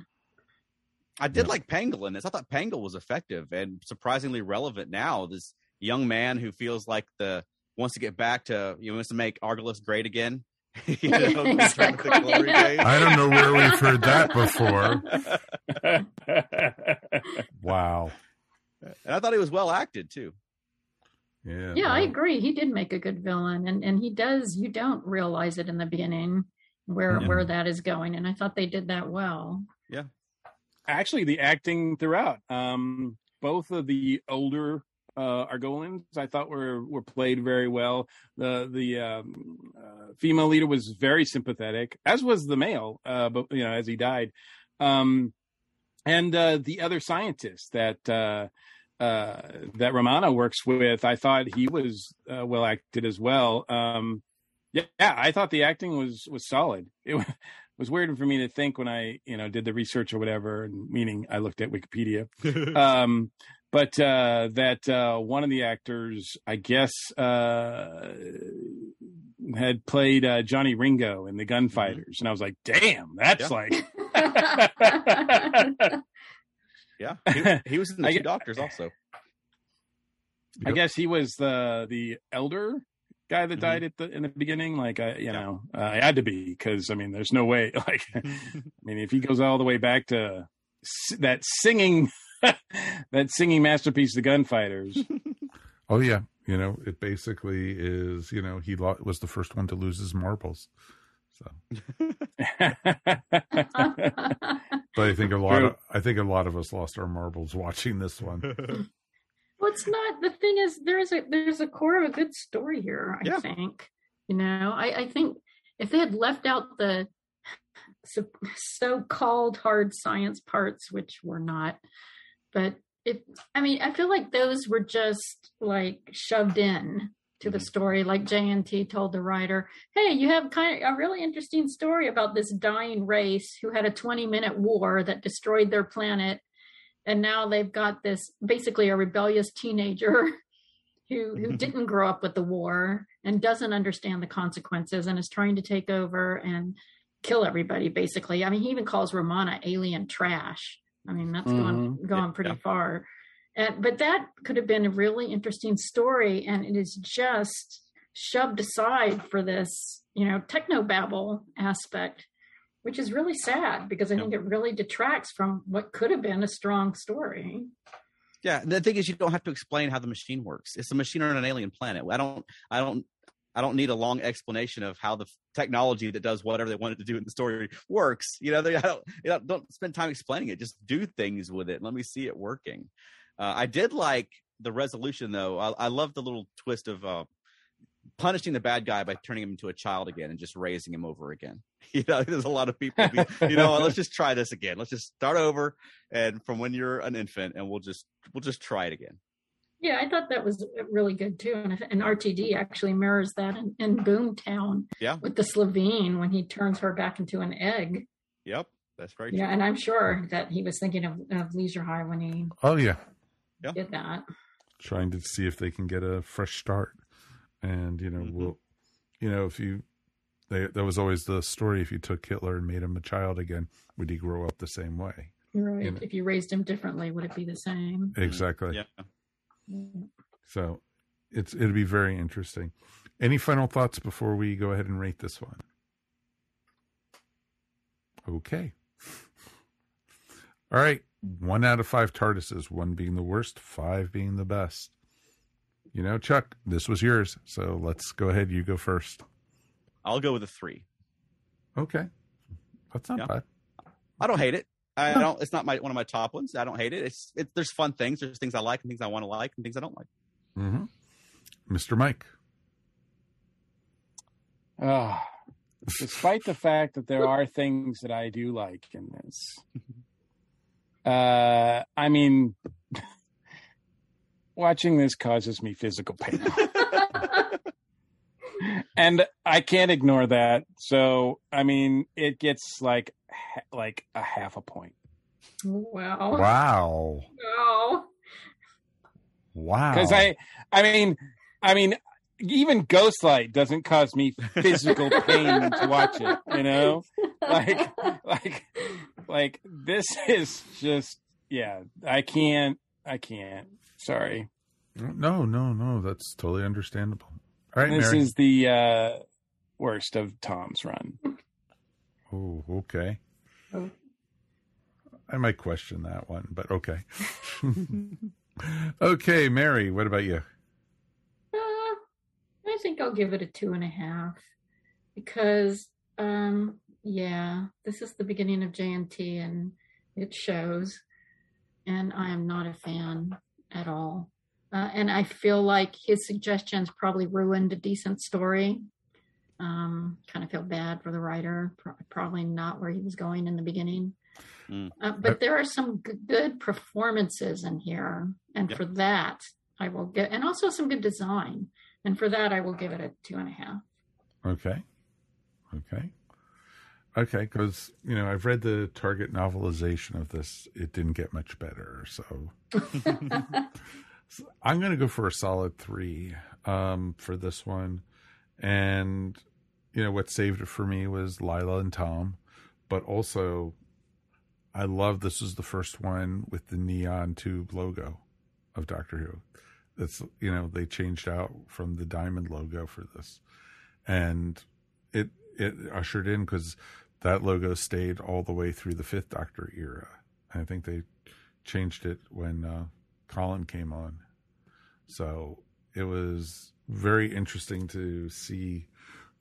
Speaker 7: I did like Pangol in this. I thought Pangol was effective and surprisingly relevant now. This young man who feels like the wants to get back to you know, wants to make Argolis great again. you know, return to the
Speaker 9: Exactly.
Speaker 6: I don't know where we've heard that before. Wow.
Speaker 7: and I thought he was well acted too.
Speaker 6: Yeah.
Speaker 9: Yeah, I agree. He did make a good villain, and and he does. You don't realize it in the beginning where
Speaker 6: Yeah.
Speaker 9: where that is going, and I thought they did that well. Yeah.
Speaker 8: Actually, the acting throughout, um, both of the older uh, Argolins, I thought were were played very well. The the um, uh, female leader was very sympathetic, as was the male. Uh, but you know, as he died, um, and uh, the other scientist that uh, uh, that Romana works with, I thought he was uh, well acted as well. Um, yeah, yeah, I thought the acting was was solid. It was weird for me to think when I you know did the research or whatever, and meaning I looked at Wikipedia. but uh, that uh, one of the actors, I guess, uh, had played uh, Johnny Ringo in the Gunfighters, and I was like, "Damn, that's
Speaker 7: Yeah.
Speaker 8: like."
Speaker 7: Yeah, he, he was in the
Speaker 8: I
Speaker 7: two doctors also.
Speaker 8: I guess he was the the elder guy that
Speaker 7: Mhm.
Speaker 8: died at the in the beginning. Like, I, you know, uh, I had to be because I mean, there's no way. Like, I mean, if he goes all the way back to s- that singing, that singing masterpiece, The Gunfighters.
Speaker 6: Oh yeah, you know, it basically is. You know, he lo- was the first one to lose his marbles. So, but I think a lot. Of, I think a lot of us lost our marbles watching this one.
Speaker 9: Well, it's not. The thing is, there's a there's a core of a good story here. I
Speaker 7: Yeah.
Speaker 9: think. You know, I, I think if they had left out the so, so-called hard science parts, which were not, but if I mean, I feel like those were just like shoved in to the
Speaker 7: Mhm.
Speaker 9: story, like JNT told the writer, "Hey, you have kind of a really interesting story about this dying race who had a 20-minute war that destroyed their planet." and now they've got this basically a rebellious teenager who who didn't grow up with the war and doesn't understand the consequences and is trying to take over and kill everybody basically i mean he even calls romana alien trash i mean that's gone mm-hmm. gone pretty
Speaker 7: Yeah.
Speaker 9: far and but that could have been a really interesting story and it is just shoved aside for this you know techno babble aspect which is really sad because I
Speaker 7: Yeah.
Speaker 9: think it really detracts from what could have been a strong story.
Speaker 7: Yeah, the thing is, you don't have to explain how the machine works. It's a machine on an alien planet. I don't, I don't, I don't need a long explanation of how the technology that does whatever they wanted to do in the story works. You know, they I don't, you know, don't spend time explaining it. Just do things with it. Let me see it working. Uh, I did like the resolution, though. I, I love the little twist of uh, punishing the bad guy by turning him into a child again and just raising him over again. You know, there's a lot of people. Be, you know, let's just try this again. Let's just start over and from when you're an infant, and we'll just we'll just try it again.
Speaker 9: Yeah, I thought that was really good too. And, and RTD actually mirrors that in, in Boomtown
Speaker 7: Yeah.
Speaker 9: with the Slitheen when he turns her back into an egg.
Speaker 7: Yep, that's very
Speaker 9: Yeah, and I'm sure that he was thinking of, of Leisure Hive when he
Speaker 6: Oh yeah,
Speaker 7: Yeah.
Speaker 9: did that.
Speaker 6: trying to see if they can get a fresh start, and you know,
Speaker 7: Mhm.
Speaker 6: we'll, you know, if you, they, that was always the story. If you took Hitler and made him a child again, would he grow up the same way?
Speaker 9: Right.
Speaker 6: You know.
Speaker 9: If you raised him differently, would it be the same?
Speaker 6: Exactly.
Speaker 7: Yeah.
Speaker 6: So, it's it'd be very interesting. Any final thoughts before we go ahead and rate this one? Okay. All right. One out of five TARDISes, one being the worst, five being the best. You know, Chuck, this was yours. So let's go ahead. You go first.
Speaker 7: I'll go with a three.
Speaker 6: Okay. That's not
Speaker 7: Yeah.
Speaker 6: bad.
Speaker 7: I don't hate it. I don't. It's not my one of my top ones. I don't hate it. It's it, there's fun things. There's things I like and things I want to like and things I don't like.
Speaker 6: Mm-hmm. Mr. Mike.
Speaker 8: Ah, despite the fact that there are things that I do like in this, uh, I mean, watching this causes me physical pain, and I can't ignore that. So, I mean, it gets like ha- like a half a point
Speaker 9: Wow.
Speaker 6: Wow.
Speaker 9: Wow.
Speaker 6: Wow.
Speaker 8: because I, I mean, I mean. Even Ghostlight doesn't cause me physical pain to watch it, you know? like like like this is just yeah i can't i can't sorry
Speaker 6: No, no, no. That's totally understandable. All right,
Speaker 8: this
Speaker 6: Mary.
Speaker 8: is the uh worst of tom's run
Speaker 6: Oh, okay.
Speaker 9: Oh.
Speaker 6: I might question that one, but okay. okay, Mary, what about you?
Speaker 9: I think I'll give it a two and a half because, um, yeah, this is the beginning of JNT and it shows, and I am not a fan at all. Uh, and I feel like his suggestions probably ruined a decent story. Um, kind of feel bad for the writer. Pro- probably not where he was going in the beginning.
Speaker 7: Mm.
Speaker 9: Uh, but there are some g- good performances in here, and
Speaker 7: Yep.
Speaker 9: for that I will get, and also some good design, and for that I will give it a two and a half.
Speaker 6: Okay. Okay. Okay, because you know I've read the Target novelization of this. It didn't get much better, so, so I'm going to go for a solid three um, for this one. And you know what saved it for me was Lalla and Tom, but also I love this is the first one with the neon tube logo of Doctor Who. That's you know they changed out from the diamond logo for this, and it it ushered in because that logo stayed all the way through the Fifth Doctor era. I think they changed it when uh, Colin came on, so it was very interesting to see,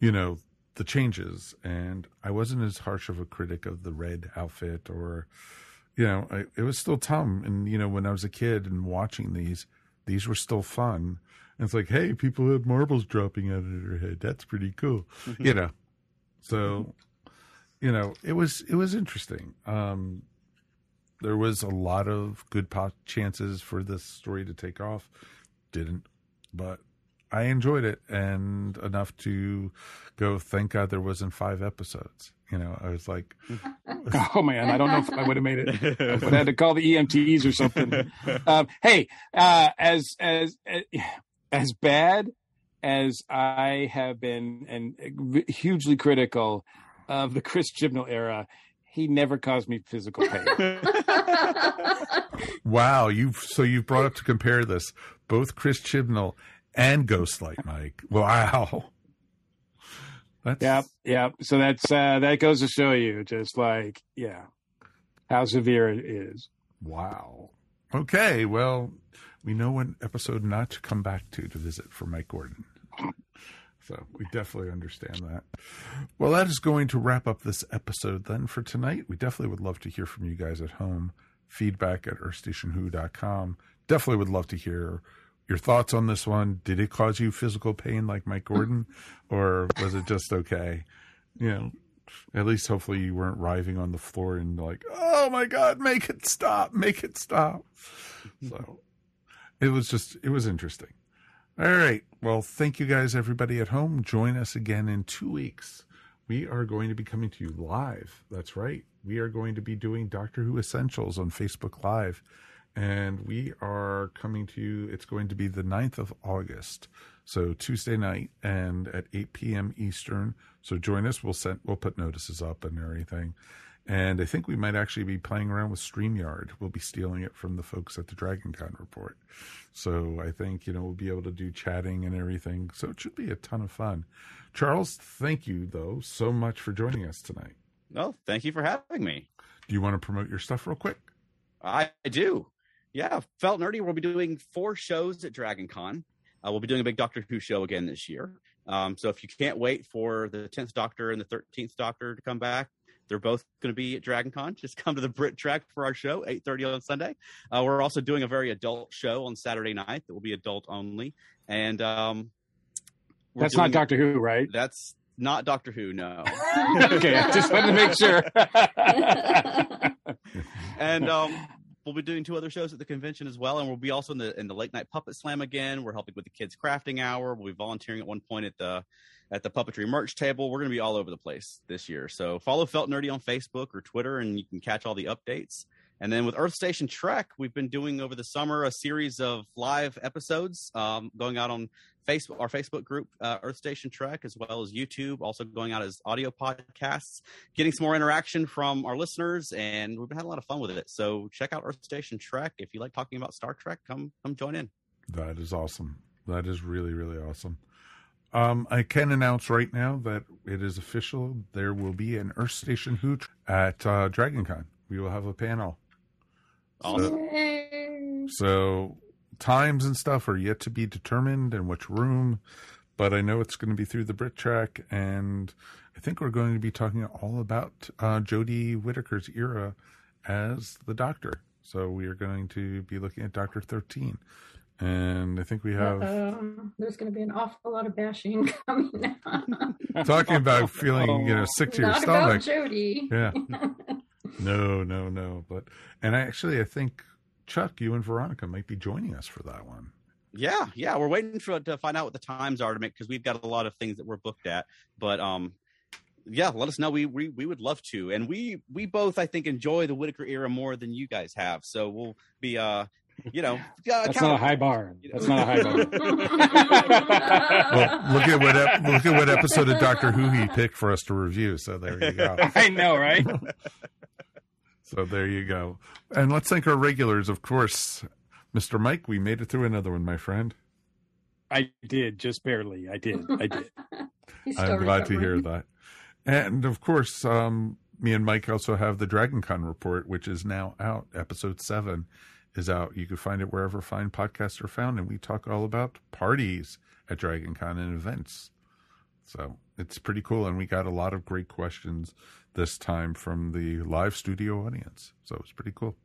Speaker 6: you know, the changes. And I wasn't as harsh of a critic of the red outfit or, you know, I, it was still Tom. And you know, when I was a kid and watching these, these were still fun. And it's like, hey, people have marbles dropping out of their head. That's pretty cool, you know. So, you know, it was it was interesting. Um, there was a lot of good po- chances for this story to take off. Didn't, but I enjoyed it and enough to go. Thank God there wasn't five episodes. You know, I was like,
Speaker 8: Oh man, I don't know if I would have made it. I would have had to call the EMTs or something. Um, hey, uh, as as as bad as I have been and hugely critical of the Chris Chibnall era, he never caused me physical pain.
Speaker 6: wow, you've so you've brought up to compare this both Chris Chibnall and Ghost Light Mike. Wow. That's
Speaker 8: Yep, yep. So that's uh, that goes to show you, just like yeah, how severe it is.
Speaker 6: Wow. Okay, well, we know what episode not to come back to to visit for Mike Gordon. So we definitely understand that. Well, that is going to wrap up this episode then for tonight. We definitely would love to hear from you guys at home. Feedback at earthstationwho.com. Definitely would love to hear your thoughts on this one. Did it cause you physical pain like Mike Gordon, or was it just okay? You know, at least hopefully you weren't writhing on the floor and like, oh my God, make it stop, make it stop. So it was just, it was interesting. All right. Well, thank you guys, everybody at home. Join us again in two weeks. We are going to be coming to you live. That's right. We are going to be doing Doctor Who Essentials on Facebook Live. And we are coming to you, it's going to be the 9th of August. So Tuesday night and at 8 p.m. Eastern. So join us. We'll send, we'll put notices up and everything. And I think we might actually be playing around with StreamYard. We'll be stealing it from the folks at the Dragon Con report. So I think, you know, we'll be able to do chatting and everything. So it should be a ton of fun. Charles, thank you, though, so much for joining us tonight.
Speaker 7: Well, thank you for having me.
Speaker 6: Do you want to promote your stuff real quick?
Speaker 7: I do. Yeah, Felt Nerdy. We'll be doing four shows at Dragon Con. Uh, we'll be doing a big Doctor Who show again this year. Um, so if you can't wait for the 10th Doctor and the 13th Doctor to come back, they're both going to be at Dragon Con. Just come to the Brit Track for our show, 8.30 on Sunday. Uh, we're also doing a very adult show on Saturday night that will be adult only. And um,
Speaker 8: That's
Speaker 7: doing-
Speaker 8: not Doctor Who, right?
Speaker 7: That's not Doctor Who, no.
Speaker 8: okay, I just wanted to make sure.
Speaker 7: and um, we'll be doing two other shows at the convention as well, and we'll be also in the in the late night puppet slam again. We're helping with the kids crafting hour. We'll be volunteering at one point at the at the puppetry merch table. We're going to be all over the place this year. So follow Felt Nerdy on Facebook or Twitter, and you can catch all the updates. And then with Earth Station Trek, we've been doing over the summer a series of live episodes um, going out on Facebook, our Facebook group, uh, Earth Station Trek, as well as YouTube, also going out as audio podcasts, getting some more interaction from our listeners, and we've had a lot of fun with it. So check out Earth Station Trek if you like talking about Star Trek. Come, come join in.
Speaker 6: That is awesome. That is really, really awesome. Um, I can announce right now that it is official. There will be an Earth Station Who at uh, DragonCon. We will have a panel.
Speaker 7: Awesome.
Speaker 6: So times and stuff are yet to be determined and which room, but I know it's going to be through the Brit track, and I think we're going to be talking all about uh, Jodie Whittaker's era as the Doctor. So we are going to be looking at Doctor Thirteen, and I think we have
Speaker 9: Um, there's going to be an awful lot of bashing coming out.
Speaker 6: talking about feeling you know sick to your
Speaker 9: Not
Speaker 6: stomach.
Speaker 9: about Jodie.
Speaker 6: Yeah. No, no, no. But and actually, I think Chuck, you and Veronica might be joining us for that one.
Speaker 7: Yeah, yeah, we're waiting for to find out what the times are to make because we've got a lot of things that we're booked at. But um, yeah, let us know. We we we would love to, and we we both I think enjoy the Whittaker era more than you guys have. So we'll be uh, you know, uh,
Speaker 8: That's not a high bar. That's not a high bar.
Speaker 6: Well, look at what ep- look at what episode of Doctor Who he picked for us to review. So there you go.
Speaker 8: I know, right?
Speaker 6: So there you go. And let's thank our regulars, of course, Mr. Mike. We made it through another one, my friend.
Speaker 8: I did just barely. I did. I did.
Speaker 6: I'm glad to hear that. And of course, um, me and Mike also have the Dragon Con report, which is now out. Episode seven is out. You can find it wherever fine podcasts are found, and we talk all about parties at Dragon Con and events. So it's pretty cool, and we got a lot of great questions this time from the live studio audience. So it's pretty cool.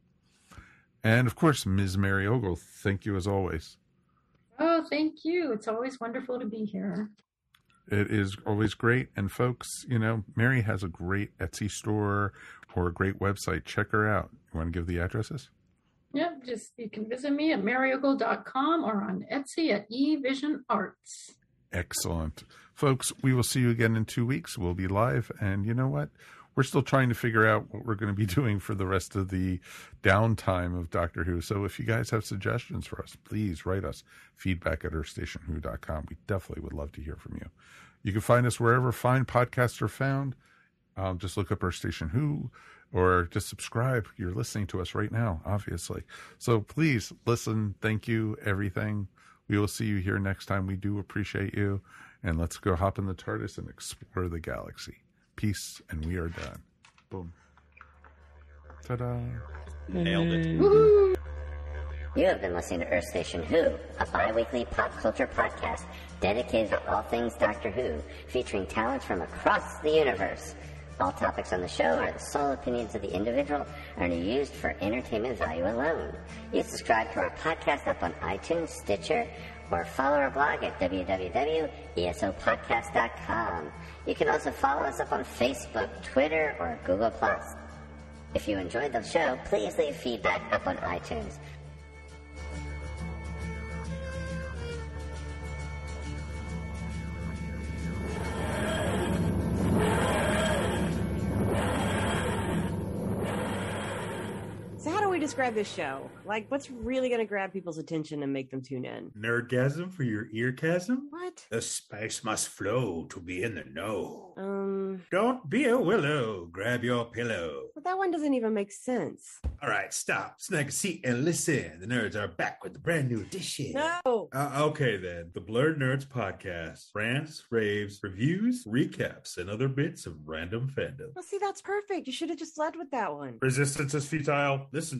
Speaker 6: And of course, Ms. Mary Ogle, thank you as always.
Speaker 9: Oh, thank you. It's always wonderful to be here.
Speaker 6: It is always great. And folks, you know, Mary has a great Etsy store or a great website. Check her out. You want to give the addresses?
Speaker 9: Yep, just you can visit me at mariogle.com or on Etsy at eVision Arts.
Speaker 6: Excellent. Folks, we will see you again in two weeks. We'll be live. And you know what? We're still trying to figure out what we're going to be doing for the rest of the downtime of Doctor Who. So if you guys have suggestions for us, please write us feedback at earthstationwho.com. We definitely would love to hear from you. You can find us wherever fine podcasts are found. Um, just look up Earth Station Who or just subscribe. You're listening to us right now, obviously. So please listen. Thank you, everything. We will see you here next time. We do appreciate you. And let's go hop in the TARDIS and explore the galaxy. Peace, and we are done. Boom. Ta da.
Speaker 7: nailed it.
Speaker 10: You have been listening to Earth Station Who, a bi-weekly pop culture podcast dedicated to all things Doctor Who, featuring talent from across the universe. All topics on the show are the sole opinions of the individual and are used for entertainment value alone. You can subscribe to our podcast up on iTunes, Stitcher, or follow our blog at www.esopodcast.com. You can also follow us up on Facebook, Twitter, or Google+. If you enjoyed the show, please leave feedback up on iTunes.
Speaker 11: Describe this show? Like, what's really going to grab people's attention and make them tune in?
Speaker 12: Nerdgasm for your eargasm?
Speaker 11: What?
Speaker 12: The spice must flow to be in the know.
Speaker 11: Um,
Speaker 12: Don't be a willow. Grab your pillow.
Speaker 11: but that one doesn't even make sense.
Speaker 12: All right, stop. Snag a seat and listen. The nerds are back with a brand new edition.
Speaker 11: No.
Speaker 12: Uh, okay, then. The Blurred Nerds Podcast. Rants, raves, reviews, recaps, and other bits of random fandom.
Speaker 11: Well, see, that's perfect. You should have just led with that one.
Speaker 12: Resistance is futile. Listen